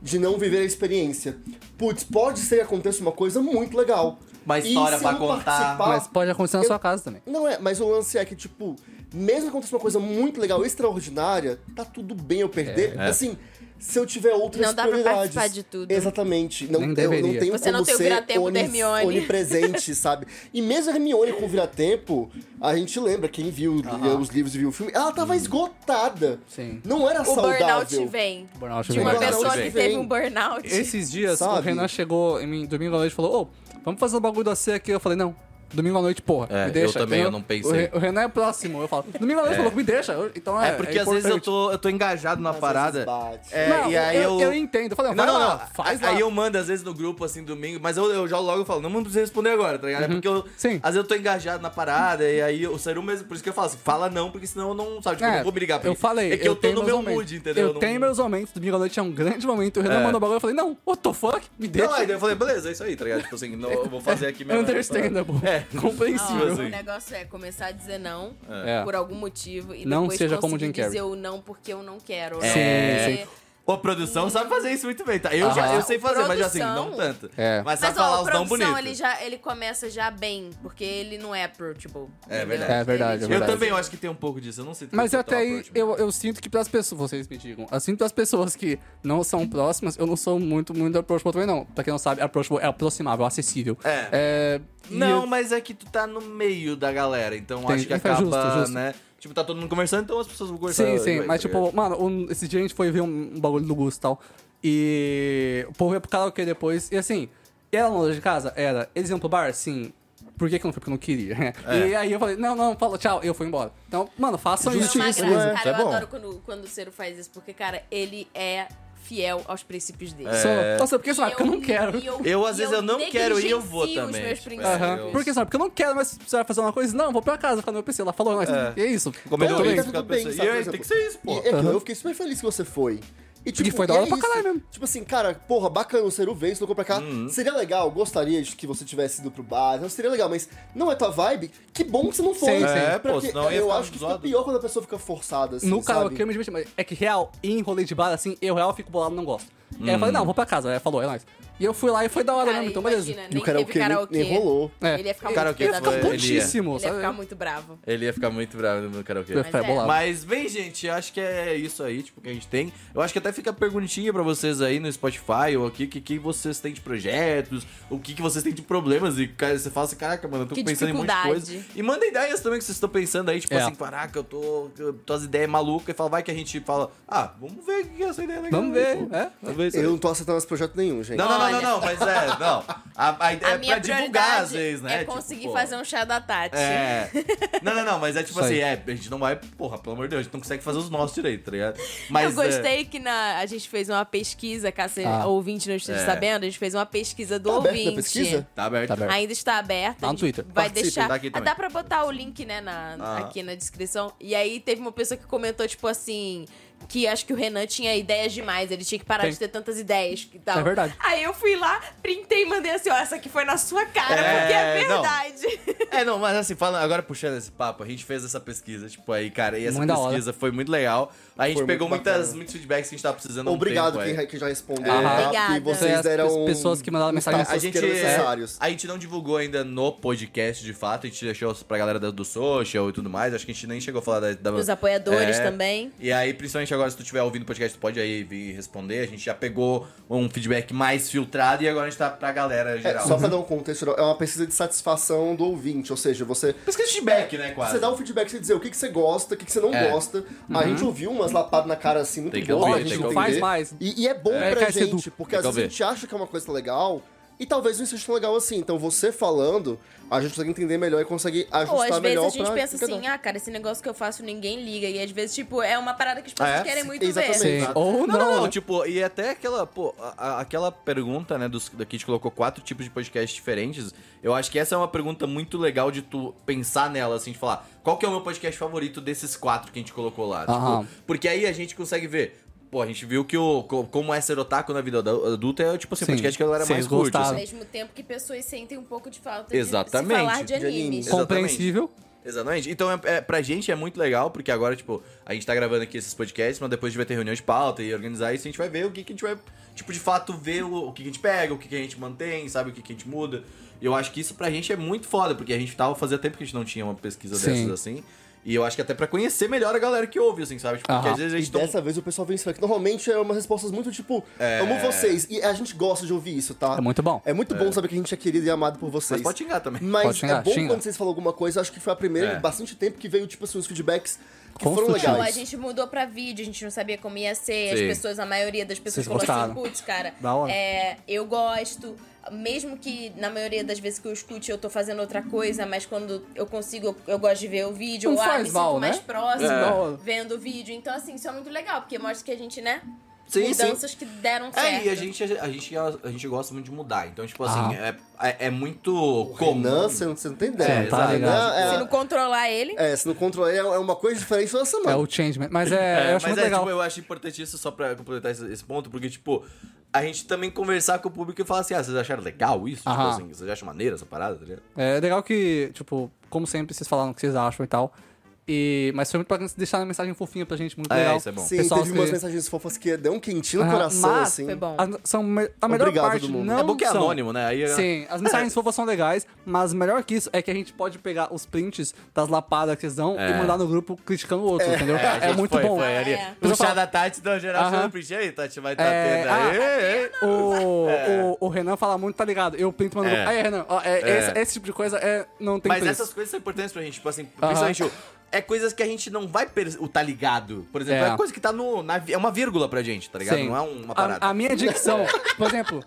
S3: de não viver a experiência. Putz, pode ser que aconteça uma coisa muito legal.
S1: Uma história
S3: se
S1: pra contar.
S4: Mas pode acontecer na
S3: eu-
S4: sua casa também.
S3: Não é, mas o lance é que, tipo, mesmo que aconteça uma coisa muito legal, extraordinária, tá tudo bem eu perder.
S1: É.
S3: Assim, se eu tiver outras
S2: Não dá pra
S3: prioridades.
S2: participar de tudo.
S3: Exatamente. Não,
S4: Nem
S3: eu
S4: deveria.
S3: não tenho
S2: Você não
S3: como
S2: tem o vira-tempo da Hermione.
S3: onipresente, (laughs) sabe? E mesmo a Hermione com vira-tempo, a gente lembra, quem viu leu os livros e viu o filme, ela tava esgotada.
S4: Sim.
S3: Não era
S2: O burnout
S3: saudável.
S2: vem.
S4: Burnout
S2: De
S4: vem.
S2: uma
S3: Burnout
S2: pessoa
S3: vem.
S2: que teve um burnout.
S4: Esses dias, o
S3: Sabe?
S4: Renan chegou em mim domingo à noite e falou: Ô, vamos fazer o bagulho da ceia aqui. Eu falei: Não, domingo à noite, porra.
S1: É,
S4: me
S1: eu
S4: deixa.
S1: também,
S4: entendeu?
S1: eu não pensei.
S4: O, Re- o Renan é próximo. Eu falo: Domingo à noite, falou: Me deixa. Eu- Então é.
S1: É, porque às vezes eu tô, eu tô engajado na
S3: Às
S1: parada. É,
S4: Não,
S1: e aí eu.
S4: eu, entendo. Eu falei:
S1: Não,
S4: vai
S1: não,
S4: lá,
S1: não.
S4: Faz
S1: aí
S4: lá.
S1: eu mando às vezes no grupo assim domingo, mas eu, eu já logo falo, não não precisa responder agora, tá ligado? É porque eu,
S4: Sim.
S1: às vezes eu tô engajado na parada e aí o Seru mesmo, por isso que eu falo assim, fala não, porque senão eu não, sabe, tipo, eu
S4: É,
S1: não vou me ligar.
S4: Eu falei,
S1: É que eu, tô
S4: tenho
S1: no
S4: meus
S1: meu
S4: momentos.
S1: mood, entendeu?
S4: Eu
S1: não...
S4: tenho meus momentos. Domingo à noite é um grande momento. O Renan
S1: É.
S4: mandou o bagulho. Eu falei: Não, what the fuck? Me deixa.
S1: Não, aí eu falei, beleza, é isso aí, tá ligado? Tipo assim, não, eu vou fazer aqui (laughs) mesmo.
S4: Understandable. (laughs)
S1: É. (laughs)
S4: Compreensível.
S2: Não,
S1: assim.
S2: o negócio é começar a dizer não
S4: É.
S2: por algum motivo e
S4: Não
S2: depois
S4: seja como
S2: conseguir
S4: Jim Carrey.
S2: dizer o não porque eu não quero.
S1: É.
S2: Sim,
S4: sim.
S1: Ô, produção sabe fazer isso muito bem, tá? Eu já
S4: Aham.
S1: eu sei fazer, mas assim,
S2: Produção-
S1: não tanto.
S4: É.
S1: Mas
S2: Mas
S1: sabe
S2: ó,
S1: falar
S2: o
S1: os não
S2: produção,
S1: bonitos.
S2: ele já ele começa já bem, porque ele não é approachable.
S1: É verdade.
S4: É verdade, é
S1: Eu
S4: verdade.
S1: também eu acho que tem um pouco disso, eu não sei se
S4: Mas
S1: eu
S4: até aí, eu, eu sinto que pras pessoas, vocês me digam, eu sinto que as pessoas que não são próximas, eu não sou muito, muito approachable também, não. Pra quem não sabe, approachable é aproximável, acessível.
S1: É.
S4: e
S1: Não,
S4: eu-
S1: mas é que tu tá no meio da galera, então
S4: Entendi.
S1: acho que acaba,
S4: justo, justo.
S1: né? Tipo, tá todo mundo conversando, então as pessoas vão conversar.
S4: Sim, sim, mas
S1: tá
S4: tipo, mano, um, esse dia a gente foi ver um, um bagulho do Gusto e tal, e o povo ia pro karaokê depois, e assim, era longe de casa? Era. Eles iam pro bar? Sim. Por que que não foi? Porque eu não queria.
S1: É.
S4: E aí eu falei, não, não, falou tchau, eu fui embora. Então, mano, façam isso.
S3: Justíssimo,
S2: graça,
S3: é.
S2: cara,
S1: É
S2: eu
S1: bom.
S2: adoro quando, quando o Ciro faz isso, porque, cara, ele é fiel aos princípios dele.
S4: Só, Nossa, porque sabe, porque eu não quero.
S2: e
S1: Eu, às vezes, eu não quero e eu vou também,
S2: Os meus
S1: tipo, é. Eu-
S4: Porque sabe, porque eu não quero, mas você vai fazer uma coisa? Não, vou pra casa ficar no meu PC. Ela falou, mas
S1: É.
S4: é isso.
S3: Tá tudo bem, sabe,
S1: e aí, tem que ser isso, pô.
S3: E é que eu fiquei super feliz que você foi. E, tipo,
S4: foi da
S3: e
S4: hora
S3: é
S4: pra caralho mesmo.
S3: Tipo assim, cara, porra, bacana, o Seru veio, você colocou pra cá.
S1: Uhum.
S3: Seria legal, gostaria de que você tivesse ido pro bar, não seria legal, mas não é tua vibe, que bom que você não foi.
S4: Sim, sim.
S1: É, pô, senão
S3: eu
S1: ficar
S3: acho que fica pior quando a pessoa fica forçada, assim,
S4: No karaokê eu me diverti, mas é que real, em rolê de bar, assim, eu real fico bolado, não gosto. E aí eu falei, não, vou pra casa. Aí ela falou, é nóis. E eu fui lá e foi da hora
S2: Cara,
S4: mesmo, então beleza.
S2: imagina,
S3: E
S2: nem
S3: o karaokê,
S2: teve karaokê.
S3: nem, nem rolou.
S4: É.
S2: Ele ia ficar
S1: O
S2: muito
S1: karaokê
S2: puto da
S1: foi-
S2: vida.
S1: ele ia.
S4: putíssimo,
S2: Ele ia
S4: sabe?
S2: ficar muito bravo.
S1: Ele ia ficar muito bravo no karaokê.
S4: Eu ia ficar
S2: Mas é.
S4: bolado.
S1: Mas, bem, gente, acho que é isso aí, tipo, que a gente tem. Eu acho que até fica a perguntinha pra vocês aí no Spotify ou aqui, o que, que vocês têm de projetos, o que, que vocês têm de problemas. E cara, você fala assim, caraca, mano, eu tô
S2: Que
S1: pensando em um monte de
S2: dificuldade.
S1: coisa. E manda ideias também que vocês estão pensando aí, tipo
S4: É.
S1: assim, caraca, eu tô. Eu tô as ideias malucas. E fala, vai que a gente fala, ah, vamos ver o que é essa ideia legal.
S4: Vamos ver, é.
S1: Vamos ver isso aí.
S3: Eu não tô aceitando esse projeto nenhum, gente.
S1: Não, não, não, não,
S2: Olha.
S1: não, mas é, não. A, (laughs) a é
S2: minha
S1: pra divulgar às vezes, né?
S2: é
S1: Tipo,
S2: conseguir
S1: pô.
S2: fazer um chá da Tati.
S1: É. Não, não, não, mas é tipo
S4: Isso
S1: assim,
S4: aí.
S1: é, a gente não vai, porra, pelo amor de Deus, a gente não consegue fazer os nossos direito, tá ligado? Mas,
S2: eu
S1: é,
S2: gostei que na, a gente fez uma pesquisa, caso
S4: Ah.
S2: ouvinte não esteja
S1: É.
S2: sabendo, a gente fez uma pesquisa do
S3: Tá aberta
S2: ouvinte.
S3: a pesquisa?
S1: Tá aberto.
S4: Tá aberto.
S2: Ainda está aberta.
S4: Tá no Twitter.
S2: Vai deixar.
S1: tá aqui
S2: Ah,
S1: também.
S2: Dá pra botar o link, né, na,
S1: Ah.
S2: aqui na descrição. E aí teve uma pessoa que comentou, tipo assim. Que acho que o Renan tinha ideias demais, ele tinha que parar
S4: Tem.
S2: de ter tantas ideias e tal.
S4: É verdade.
S2: Aí eu fui lá, printei e mandei assim, ó, essa aqui foi na sua cara,
S1: É,
S2: porque é
S1: não.
S2: verdade.
S1: É, não, mas assim, falando, agora puxando esse papo, a gente fez essa pesquisa, tipo, aí, cara, e essa
S4: Muito
S1: pesquisa foi muito legal. A gente pegou muitas, muitos feedbacks que a gente tava precisando um
S3: Obrigado
S1: tempo,
S3: quem,
S1: é.
S3: quem já respondeu, tá?
S2: Obrigada.
S3: Porque vocês
S4: as
S3: deram
S4: pessoas que mandaram mensagem
S3: os
S1: A gente,
S3: que eram necessários.
S1: a gente não divulgou ainda no podcast, de fato. A gente deixou pra galera do social e tudo mais. Acho que a gente nem chegou a falar da... da
S2: Os apoiadores
S1: É.
S2: também.
S1: E aí, principalmente agora, se tu estiver ouvindo o podcast, tu pode aí vir responder. A gente já pegou um feedback mais filtrado e agora a gente tá pra galera
S3: É,
S1: geral.
S3: só pra dar um contexto, é uma pesquisa de satisfação do ouvinte, ou seja, você
S1: Pesquisa de feedback, né, quase.
S3: Você dá um feedback, você dizer o que, que você gosta, o que, que você não
S1: É.
S3: gosta. A gente ouviu umas lapadas na cara assim muito boas
S1: tem
S3: gente
S1: ouvir.
S4: Faz mais.
S3: E, e é bom
S4: É,
S3: pra gente, porque às vezes a gente acha que é uma coisa legal e talvez não seja tão legal assim. Então você falando, a gente consegue entender melhor e consegue ajustar
S2: Ou às vezes
S3: melhor
S2: a gente pensa assim, ah, cara, esse negócio que eu faço ninguém liga. E às vezes, tipo, é uma parada que as pessoas
S1: Ah, é?
S2: querem muito
S3: Exatamente.
S2: ver.
S4: Sim. Ou
S1: Não,
S4: não,
S1: não, não, tipo, e até aquela, pô, a- aquela pergunta, né, dos, daqui a gente colocou quatro tipos de podcasts diferentes, eu acho que essa é uma pergunta muito legal de tu pensar nela, assim, de falar, qual que é o meu podcast favorito desses quatro que a gente colocou lá? Tipo, porque aí a gente consegue ver, pô, a gente viu que o, co- como é ser otaku na vida adu- adulta é, tipo assim, o
S4: Sim,
S1: podcast que a galera mais curte,
S2: Ao
S1: assim.
S2: mesmo tempo que pessoas sentem um pouco de falta
S1: Exatamente.
S2: de se falar de
S3: De
S2: animes.
S3: animes.
S1: Exatamente.
S4: Compreensível.
S1: Exatamente. Então, é, é, pra gente é muito legal, porque agora, tipo, a gente tá gravando aqui esses podcasts, mas depois a gente vai ter reunião de pauta e organizar isso, a gente vai ver o que, que a gente vai, tipo, de fato, ver o, o que, que a gente pega, o que, que a gente mantém, sabe, o que, que a gente muda. E eu acho que isso pra gente é muito foda, porque a gente tava fazendo tempo que a gente não tinha uma pesquisa
S4: Sim.
S1: dessas assim. E eu acho que até pra conhecer melhor a galera que ouve, assim, sabe? Tipo, porque às vezes a
S3: E
S1: gente não...
S3: dessa vez o pessoal vem isso que normalmente é umas respostas muito tipo, amo vocês. E a gente gosta de ouvir isso, tá?
S4: É muito bom.
S3: É muito bom saber que a gente é querido e amado por vocês.
S1: Mas pode xingar também.
S3: Mas
S4: Pode xingar,
S3: é bom
S4: xinga.
S3: quando vocês falam alguma coisa, acho que foi a primeira
S1: É.
S3: em bastante tempo que veio, tipo assim, os feedbacks que foram
S4: Construtivos.
S2: Ou a
S3: legais.
S2: gente mudou pra vídeo, a gente não sabia como ia ser. As
S1: Sim.
S2: pessoas, a maioria das pessoas
S4: Vocês
S2: falou assim,
S4: gostaram?
S2: putz, cara,
S4: Da hora.
S2: é, eu gosto. Mesmo que na maioria das vezes que eu escute eu tô fazendo outra coisa, mas quando eu consigo, eu, eu gosto de ver o vídeo,
S4: Não
S2: ou ah, me
S4: mal,
S2: sinto mais
S4: né?
S2: próximo
S4: É.
S2: vendo o vídeo. Então, assim, isso é muito legal, porque mostra que a gente, né?
S1: Sim,
S2: mudanças que deram certo.
S1: É, e a gente, a, gente, a gente gosta muito de mudar. Então, tipo assim,
S4: Ah.
S1: é, é, é muito
S3: O
S1: comum.
S3: Renan, você não, você não tem ideia.
S1: É,
S4: tá ligado.
S3: É,
S2: Se não controlar ele.
S3: é, se não controlar é é uma coisa diferente toda semana.
S4: É o changement. Mas é,
S1: É,
S4: eu acho
S1: mas
S4: muito
S1: é,
S4: legal.
S1: tipo, eu acho importante isso só pra completar esse, esse ponto, porque, tipo, a gente também conversar com o público e falar assim, ah, vocês acharam legal isso? Tipo
S4: Aham.
S1: assim, vocês acham maneira essa parada, tá ligado?
S4: É legal que, tipo, como sempre, vocês falaram o que vocês acham e tal. E, mas foi muito bacana vocês deixarem uma mensagem fofinha pra gente, muito
S1: É,
S4: legal.
S1: isso é bom.
S3: Sim,
S4: Pessoal,
S3: teve umas
S4: se-
S3: mensagens fofas que deu um quentinho no
S4: Aham,
S3: coração,
S4: mas
S3: assim.
S2: Foi bom.
S4: A, são me- a melhor
S3: Obrigado,
S4: parte
S3: todo mundo.
S4: não
S1: é bom que é
S4: são-
S1: anônimo, né? Aí,
S4: Sim, as mensagens (laughs) fofas são legais, mas melhor que isso é que a gente pode pegar os prints das lapadas que eles dão
S1: É.
S4: e mandar no grupo criticando o outro, entendeu?
S1: a
S4: É,
S1: gente
S4: muito
S1: foi,
S4: bom.
S1: Foi, ali.
S2: É.
S1: Puxar
S4: Pessoal
S1: da Tati, geral,
S4: Aham.
S1: você print aí, Tati, vai tá
S4: É,
S1: tendo
S4: ah,
S1: aí. Ei.
S4: O, o, o Renan fala muito, tá ligado? Eu printo mando no
S1: É.
S4: grupo. Aí, Renan, ó, é,
S1: É.
S4: Esse, esse tipo de coisa é, não tem
S1: Mas
S4: preço.
S1: essas coisas são importantes pra gente, tipo assim, principalmente o- é coisas que a gente não vai per- o tá ligado. Por exemplo, é,
S4: É.
S1: coisa que tá no. na é uma vírgula pra gente, tá ligado?
S4: Sim.
S1: Não é uma parada.
S4: A, a minha dicção, (laughs) por exemplo,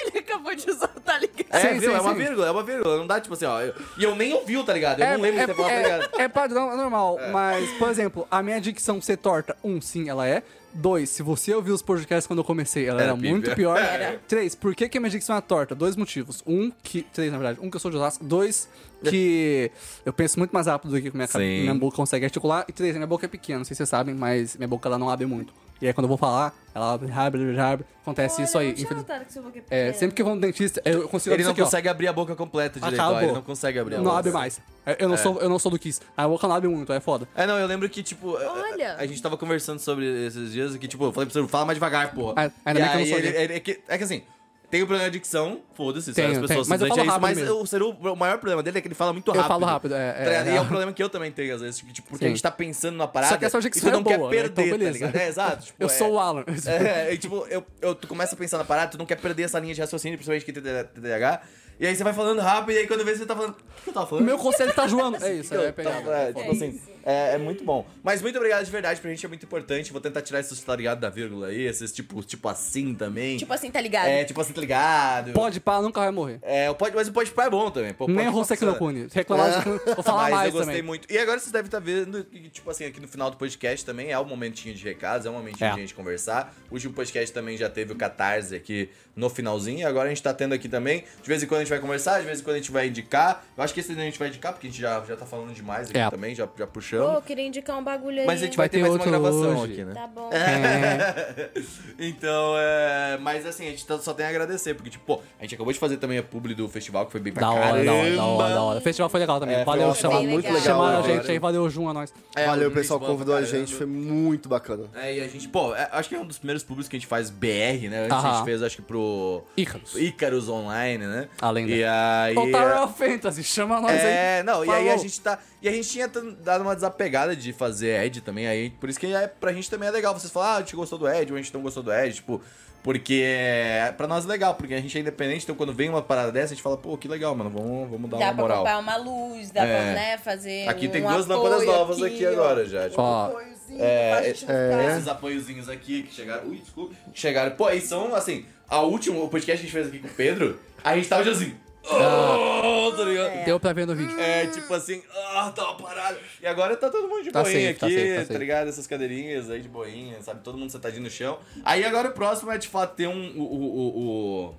S2: Ele acabou de usar, tá ligado?
S1: É,
S4: Sim,
S1: viu?
S4: sim,
S1: é uma
S4: sim.
S1: vírgula, é uma vírgula. Não dá, tipo assim, ó. eu- E eu nem ouvi, tá ligado? Eu não lembro de ter falado, tá ligado?
S4: é, é padrão, é normal. Mas, por exemplo, a minha dicção ser torta, um, sim, ela é. Dois, se você ouviu os podcasts quando eu comecei, ela
S1: Era
S4: era, muito pior.
S2: Era.
S4: Três, por que, que a minha dicção é torta? Dois motivos. Um, que. Três, na verdade. Um, que eu sou de Osasco. Dois, que eu penso muito mais rápido do que minha, cabe-
S1: Sim.
S4: minha boca consegue articular. E três, minha boca é pequena, não sei se vocês sabem, mas minha boca ela não abre muito. E aí quando eu vou falar, ela abre, abre, abre. Acontece isso aí. infeliz- É, sempre que eu vou no dentista, eu consigo
S1: Ele
S4: abrir
S1: não
S4: aqui, ó.
S1: consegue abrir a boca completa direito, ó. Ele não consegue abrir a
S4: Não
S1: boca.
S4: abre mais. É, Eu não, sou, eu não sou do Kiss. A boca não abre muito, é foda.
S1: É, não, eu lembro que, tipo, a-
S2: Olha.
S1: A, a gente tava conversando sobre esses dias que, tipo, eu falei pra você, fala mais devagar, porra.
S4: Ah, ainda
S1: E
S4: bem que eu não sou
S1: ele-
S4: gay.
S1: ele- é, que, é que assim, tem o problema de dicção, foda-se,
S4: Tenho,
S1: as
S4: tenho,
S1: pessoas
S4: mas eu falo
S1: é isso,
S4: rápido
S1: mas o, Seru, o maior problema dele é que ele fala muito
S4: Eu
S1: rápido.
S4: falo rápido, é,
S1: Tá
S4: é, é.
S1: E é um problema que eu também tenho, às vezes, tipo, porque a
S4: Sim.
S1: gente tá pensando na parada
S4: Só que a sua
S1: e
S4: dicção
S1: tu não
S4: é
S1: quer
S4: boa, né?
S1: perder,
S4: Então,
S1: tá
S4: beleza.
S1: ligado? É, exato. Tipo, (laughs)
S4: Eu
S1: é-
S4: sou o Alan. (laughs)
S1: É, e tipo, eu, eu, tu começa a pensar na parada, tu não quer perder essa linha de raciocínio, principalmente que tem TDAH, e aí você vai falando rápido, e aí quando vê você tá falando, o que eu tava
S4: O
S1: falando?
S4: meu conselho tá zoando. É isso, (laughs) é
S1: É,
S4: pegado.
S1: é, tipo assim, é, é muito bom. Mas muito obrigado de verdade, pra gente é muito importante. Vou tentar tirar esses tá ligado da vírgula aí, esses tipo, tipo assim também.
S2: Tipo assim, tá ligado?
S1: é, tipo assim, tá ligado.
S4: Pode pá, nunca vai morrer.
S1: É, o pode, mas o pode pá é bom também. Pô,
S4: Nem
S1: pode
S4: o
S1: pá
S4: Rosek no
S1: funciona.
S4: Kune. Reclamar de Vou falar
S1: Mas
S4: mais
S1: eu gostei
S4: também.
S1: muito. E agora vocês devem estar vendo que, tipo assim, aqui no final do podcast também é o momentinho de recados, é o momentinho
S4: É.
S1: de a gente conversar. O último podcast também já teve o Catarse aqui no finalzinho, e agora a gente tá tendo aqui também. De vez em quando a gente vai conversar, de vez em quando a gente vai indicar. Eu acho que esse a gente vai indicar, porque a gente já, já tá falando demais aqui
S4: É.
S1: também, já, já
S2: Pô, eu queria indicar um bagulho aí.
S1: Mas a gente vai,
S4: Vai
S1: ter
S4: ter
S1: mais uma gravação
S4: hoje.
S1: aqui, né?
S2: Tá bom.
S4: É. (laughs)
S1: então, é. Mas assim, a gente tá- só tem a agradecer, porque, tipo, pô, a gente acabou de fazer também a publi do festival, que foi bem pra
S4: Da hora,
S1: caramba.
S4: da hora, da hora, da hora. O festival foi legal também.
S1: É,
S4: valeu, chamar,
S3: muito
S2: legal.
S4: chamaram a
S3: agora.
S4: gente aí, valeu, Jun, a nós.
S1: É,
S3: Valeu, o pessoal convidou a gente, foi muito bacana.
S1: É, e a gente, pô, é, acho que é um dos primeiros públicos que a gente faz BR, né? Antes a gente fez, acho que pro
S4: Icarus.
S1: Icarus Online, né?
S4: A lenda.
S1: E aí.
S4: O Tower of Fantasy, chama nós aí.
S1: É, não, e aí a gente tá. E a gente tinha dado uma desapegada de fazer Ed também, aí por isso que é, pra gente também é legal. Vocês falam, ah, a gente gostou do Ed, ou a gente não gostou do Ed, tipo. Porque é, pra nós é legal, porque a gente é independente, então quando vem uma parada dessa, a gente fala, pô, que legal, mano, vamos, vamos dar
S2: Dá
S1: uma
S2: pra
S1: moral.
S2: comprar uma luz, dá
S1: É.
S2: pra, né, fazer
S1: Aqui
S2: um
S1: tem duas lâmpadas novas aqui,
S2: ó.
S1: agora já. Tipo,
S4: Ó,
S1: é,
S3: É.
S1: Esses apoiozinhos aqui que chegaram. Ui, desculpa. Que chegaram. Pô, e são assim. A última, o podcast que a gente fez aqui com o Pedro, a gente tava já assim. Oh, tá ligado?
S4: deu pra ver no vídeo.
S1: É, tipo assim, ah, tá uma parada. E agora tá todo mundo de
S4: Tá
S1: boinha
S4: safe, tá
S1: aqui,
S4: safe, tá
S1: tá,
S4: safe.
S1: ligado? Essas cadeirinhas aí de boinha, sabe? Todo mundo sentadinho no chão. Aí agora o próximo é de fato ter um. O. o, o- o-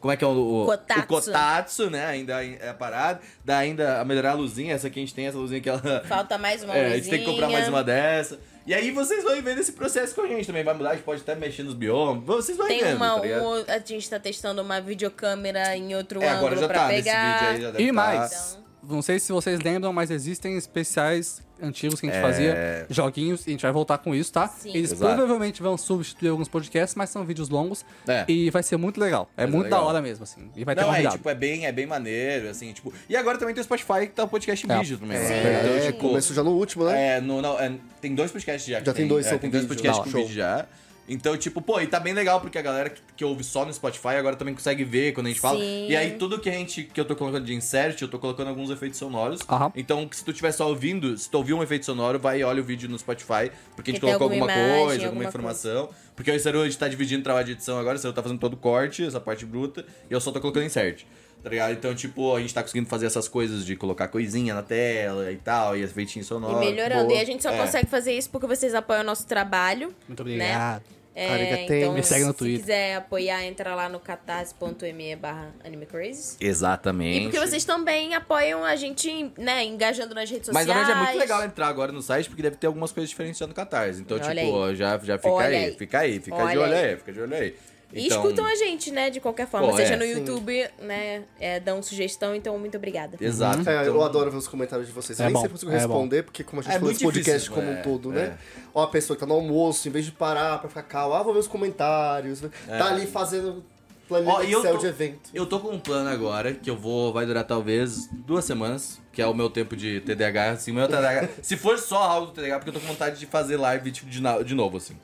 S1: como é que é o. o
S2: Kotatsu.
S1: O Kotatsu, né? Ainda é a parada. Dá ainda a melhorar a luzinha. Essa aqui a gente tem, essa luzinha que ela.
S2: Falta mais uma (laughs)
S1: É, a gente tem que comprar mais
S2: luzinha.
S1: uma dessa. E aí vocês vão vendo esse processo com a gente também. Vai mudar, a gente pode até mexer nos biomas. Vocês vão
S2: Tem
S1: vendo,
S2: uma,
S1: tá
S2: um, a gente tá testando uma videocâmera em outro
S1: É, agora
S2: ângulo
S1: já
S2: pra
S1: tá nesse
S2: pegar.
S1: vídeo aí, já deve
S4: E
S1: tá.
S4: mais, não sei se vocês lembram, mas existem especiais antigos que a gente
S1: É.
S4: fazia, joguinhos, e a gente vai voltar com isso, tá?
S2: Sim.
S4: Eles
S1: Exato.
S4: provavelmente vão substituir alguns podcasts, mas são vídeos longos
S1: É.
S4: e vai ser muito legal. É
S1: Vai
S4: muito
S1: legal.
S4: da hora mesmo, assim. E vai ter
S1: Não, é,
S4: convidado.
S1: tipo, é bem, é bem maneiro, assim, tipo... E agora também tem o Spotify, que tá o podcast em
S4: É.
S1: vídeo também.
S4: Sim.
S1: né? Então,
S3: É,
S1: tipo,
S3: começou já no último, né?
S1: É, no, não, é, tem dois podcasts já.
S3: Já tem dois
S1: é, tem dois podcasts com vídeo já. Então, tipo, pô, e tá bem legal porque a galera que, que ouve só no Spotify agora também consegue ver quando a gente fala.
S2: Sim.
S1: E aí, tudo que a gente que eu tô colocando de insert, eu tô colocando alguns efeitos sonoros.
S4: Aham.
S1: Então, se tu estiver só ouvindo, se tu ouvir um efeito sonoro, vai e olha o vídeo no Spotify, porque a gente colocou
S2: alguma
S1: alguma,
S2: imagem,
S1: coisa, alguma
S2: alguma
S1: informação. Porque o Isaru, a gente tá dividindo o trabalho de edição agora, o Isaru tá fazendo todo o corte, essa parte bruta, e eu só tô colocando insert. Tá ligado? Então, tipo, a gente tá conseguindo fazer essas coisas de colocar coisinha na tela e tal, e efeitinho
S2: E
S1: sonoro.
S2: melhorando.
S3: boa.
S2: E a gente só
S1: É.
S2: consegue fazer isso porque vocês apoiam o nosso trabalho.
S4: Muito
S2: né? É, então,
S4: Me segue no
S2: se
S4: Twitter.
S2: quiser apoiar, entra lá no catarse.me barra animecrazes.
S1: Exatamente.
S2: E porque vocês também apoiam a gente, né, engajando nas redes
S1: Mas
S2: sociais.
S1: na verdade é muito legal entrar agora no site, porque deve ter algumas coisas diferentes já no Catarse. Então,
S2: Olha
S1: tipo,
S2: aí.
S1: já, já fica
S2: Olha
S1: aí,
S2: aí.
S1: fica aí, fica de olho
S2: aí.
S1: aí, fica de olho aí.
S2: E
S1: Então,
S2: escutam a gente, né, de qualquer forma.
S1: Pô,
S2: Seja
S1: é,
S2: no
S3: sim.
S2: YouTube, né, é, dão sugestão, então muito obrigada.
S1: Exato.
S3: É, eu
S1: então-
S3: adoro ver os comentários de vocês. Eu
S4: É
S3: nem
S4: bom,
S3: sempre consigo
S4: é
S3: responder, porque como a gente
S1: É
S3: falou podcast
S1: difícil,
S3: como
S1: é,
S3: um todo,
S1: é.
S3: né? Ó, a pessoa que tá no almoço, em vez de parar pra ficar calmo, ah, vou ver os comentários. Tá ali fazendo planilha
S1: Ó, e eu
S3: Excel
S1: tô-
S3: de evento.
S1: Eu tô com um plano agora, que eu vou, vai durar talvez duas semanas, que é o meu tempo de TDAH, assim, o meu TDAH. (laughs) se for só algo do TDAH, porque eu tô com vontade de fazer live, tipo, de, de novo, assim.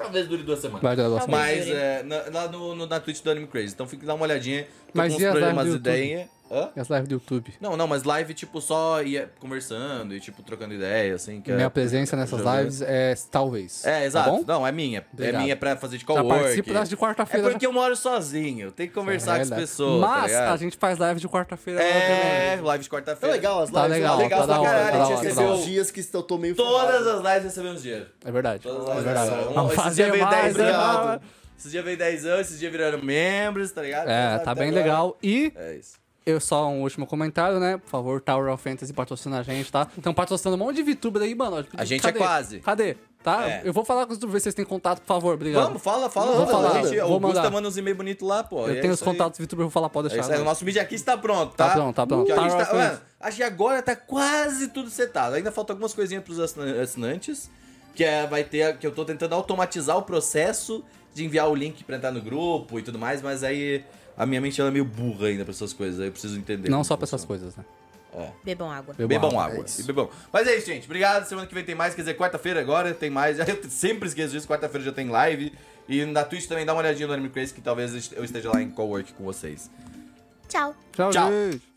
S1: Talvez dure duas semanas.
S4: Vai durar.
S1: Mas é, na, lá no, no- na Twitch do Anime Crazy. Então fica dá uma olhadinha. Tô
S4: Mas
S1: com
S4: e
S1: uns
S4: as
S1: programas ideia. Hã?
S4: E as lives do YouTube.
S1: Não, não, mas live, tipo, só ia conversando e, tipo, trocando ideia, assim. Que é-
S4: Minha presença nessas lives é talvez.
S1: É,
S4: Tá
S1: exato.
S4: bom?
S1: não, é minha.
S4: Obrigado.
S1: É minha pra fazer de
S4: Já
S1: cowork.
S4: participo das de
S1: É
S4: quarta-feira.
S1: porque eu moro sozinho. Tem que conversar
S4: É
S1: com as
S4: verdade.
S1: pessoas. tá
S4: Mas
S1: ligado?
S4: a gente faz live de quarta-feira.
S1: É, live de
S3: Tá
S1: quarta-feira.
S3: legal as
S4: Tá
S3: lives.
S4: legal,
S3: né?
S1: legal
S4: tá
S1: pra
S4: da hora,
S1: caralho,
S4: tá
S1: a
S4: da
S1: gente
S4: tá
S1: recebeu
S3: Os dias que eu tô meio
S1: Todas as lives recebemos dinheiro.
S4: É verdade.
S1: Todas as
S4: É
S1: lives
S4: verdade.
S1: recebemos.
S4: Vamos fazer
S1: dia veio
S4: mais,
S1: 10
S4: né?
S3: obrigado.
S1: Esse dia veio 10 anos, esses dias viraram membros, tá ligado?
S4: É, tá bem legal. E
S1: É isso.
S4: Eu só um último comentário, né? Por favor, Tower of Fantasy patrocina a gente, tá? Estão patrocinando um monte de VTuber aí, mano.
S1: A gente
S4: Cadê?
S1: é quase.
S4: Cadê? Tá?
S1: É.
S4: Eu vou falar com os VTubers, vocês têm contato, por favor, obrigado.
S1: Vamos, fala, fala.
S4: Vou falar,
S1: gente.
S4: vou
S1: O Gusta manda uns e-mails bonitos lá, pô.
S4: Eu
S1: É
S4: tenho os contatos VTuber, eu vou falar, pode
S1: É
S4: deixar.
S1: aí, o nosso mídia aqui está pronto, tá?
S4: Tá pronto, tá pronto. Tower
S1: tá- mano, acho que agora tá quase tudo setado. Ainda faltam algumas coisinhas pros assina- assinantes. Que é, vai ter. Que eu tô tentando automatizar o processo de enviar o link pra entrar no grupo e tudo mais, mas aí a minha mente ela é meio burra ainda pra essas coisas. Aí eu preciso entender.
S4: Não só pra essas coisas, né?
S2: Bebam água.
S1: Bebam
S3: água,
S1: água.
S3: é
S1: e bebam. Mas é isso, gente. Obrigado. Semana que vem tem mais. Quer dizer, quarta-feira agora tem mais. (laughs) Eu sempre esqueço disso. Quarta-feira já tem live. E na Twitch também dá uma olhadinha no Anime Crazy que talvez eu esteja lá em cowork com vocês.
S2: Tchau.
S4: Tchau,
S1: Tchau.
S4: gente.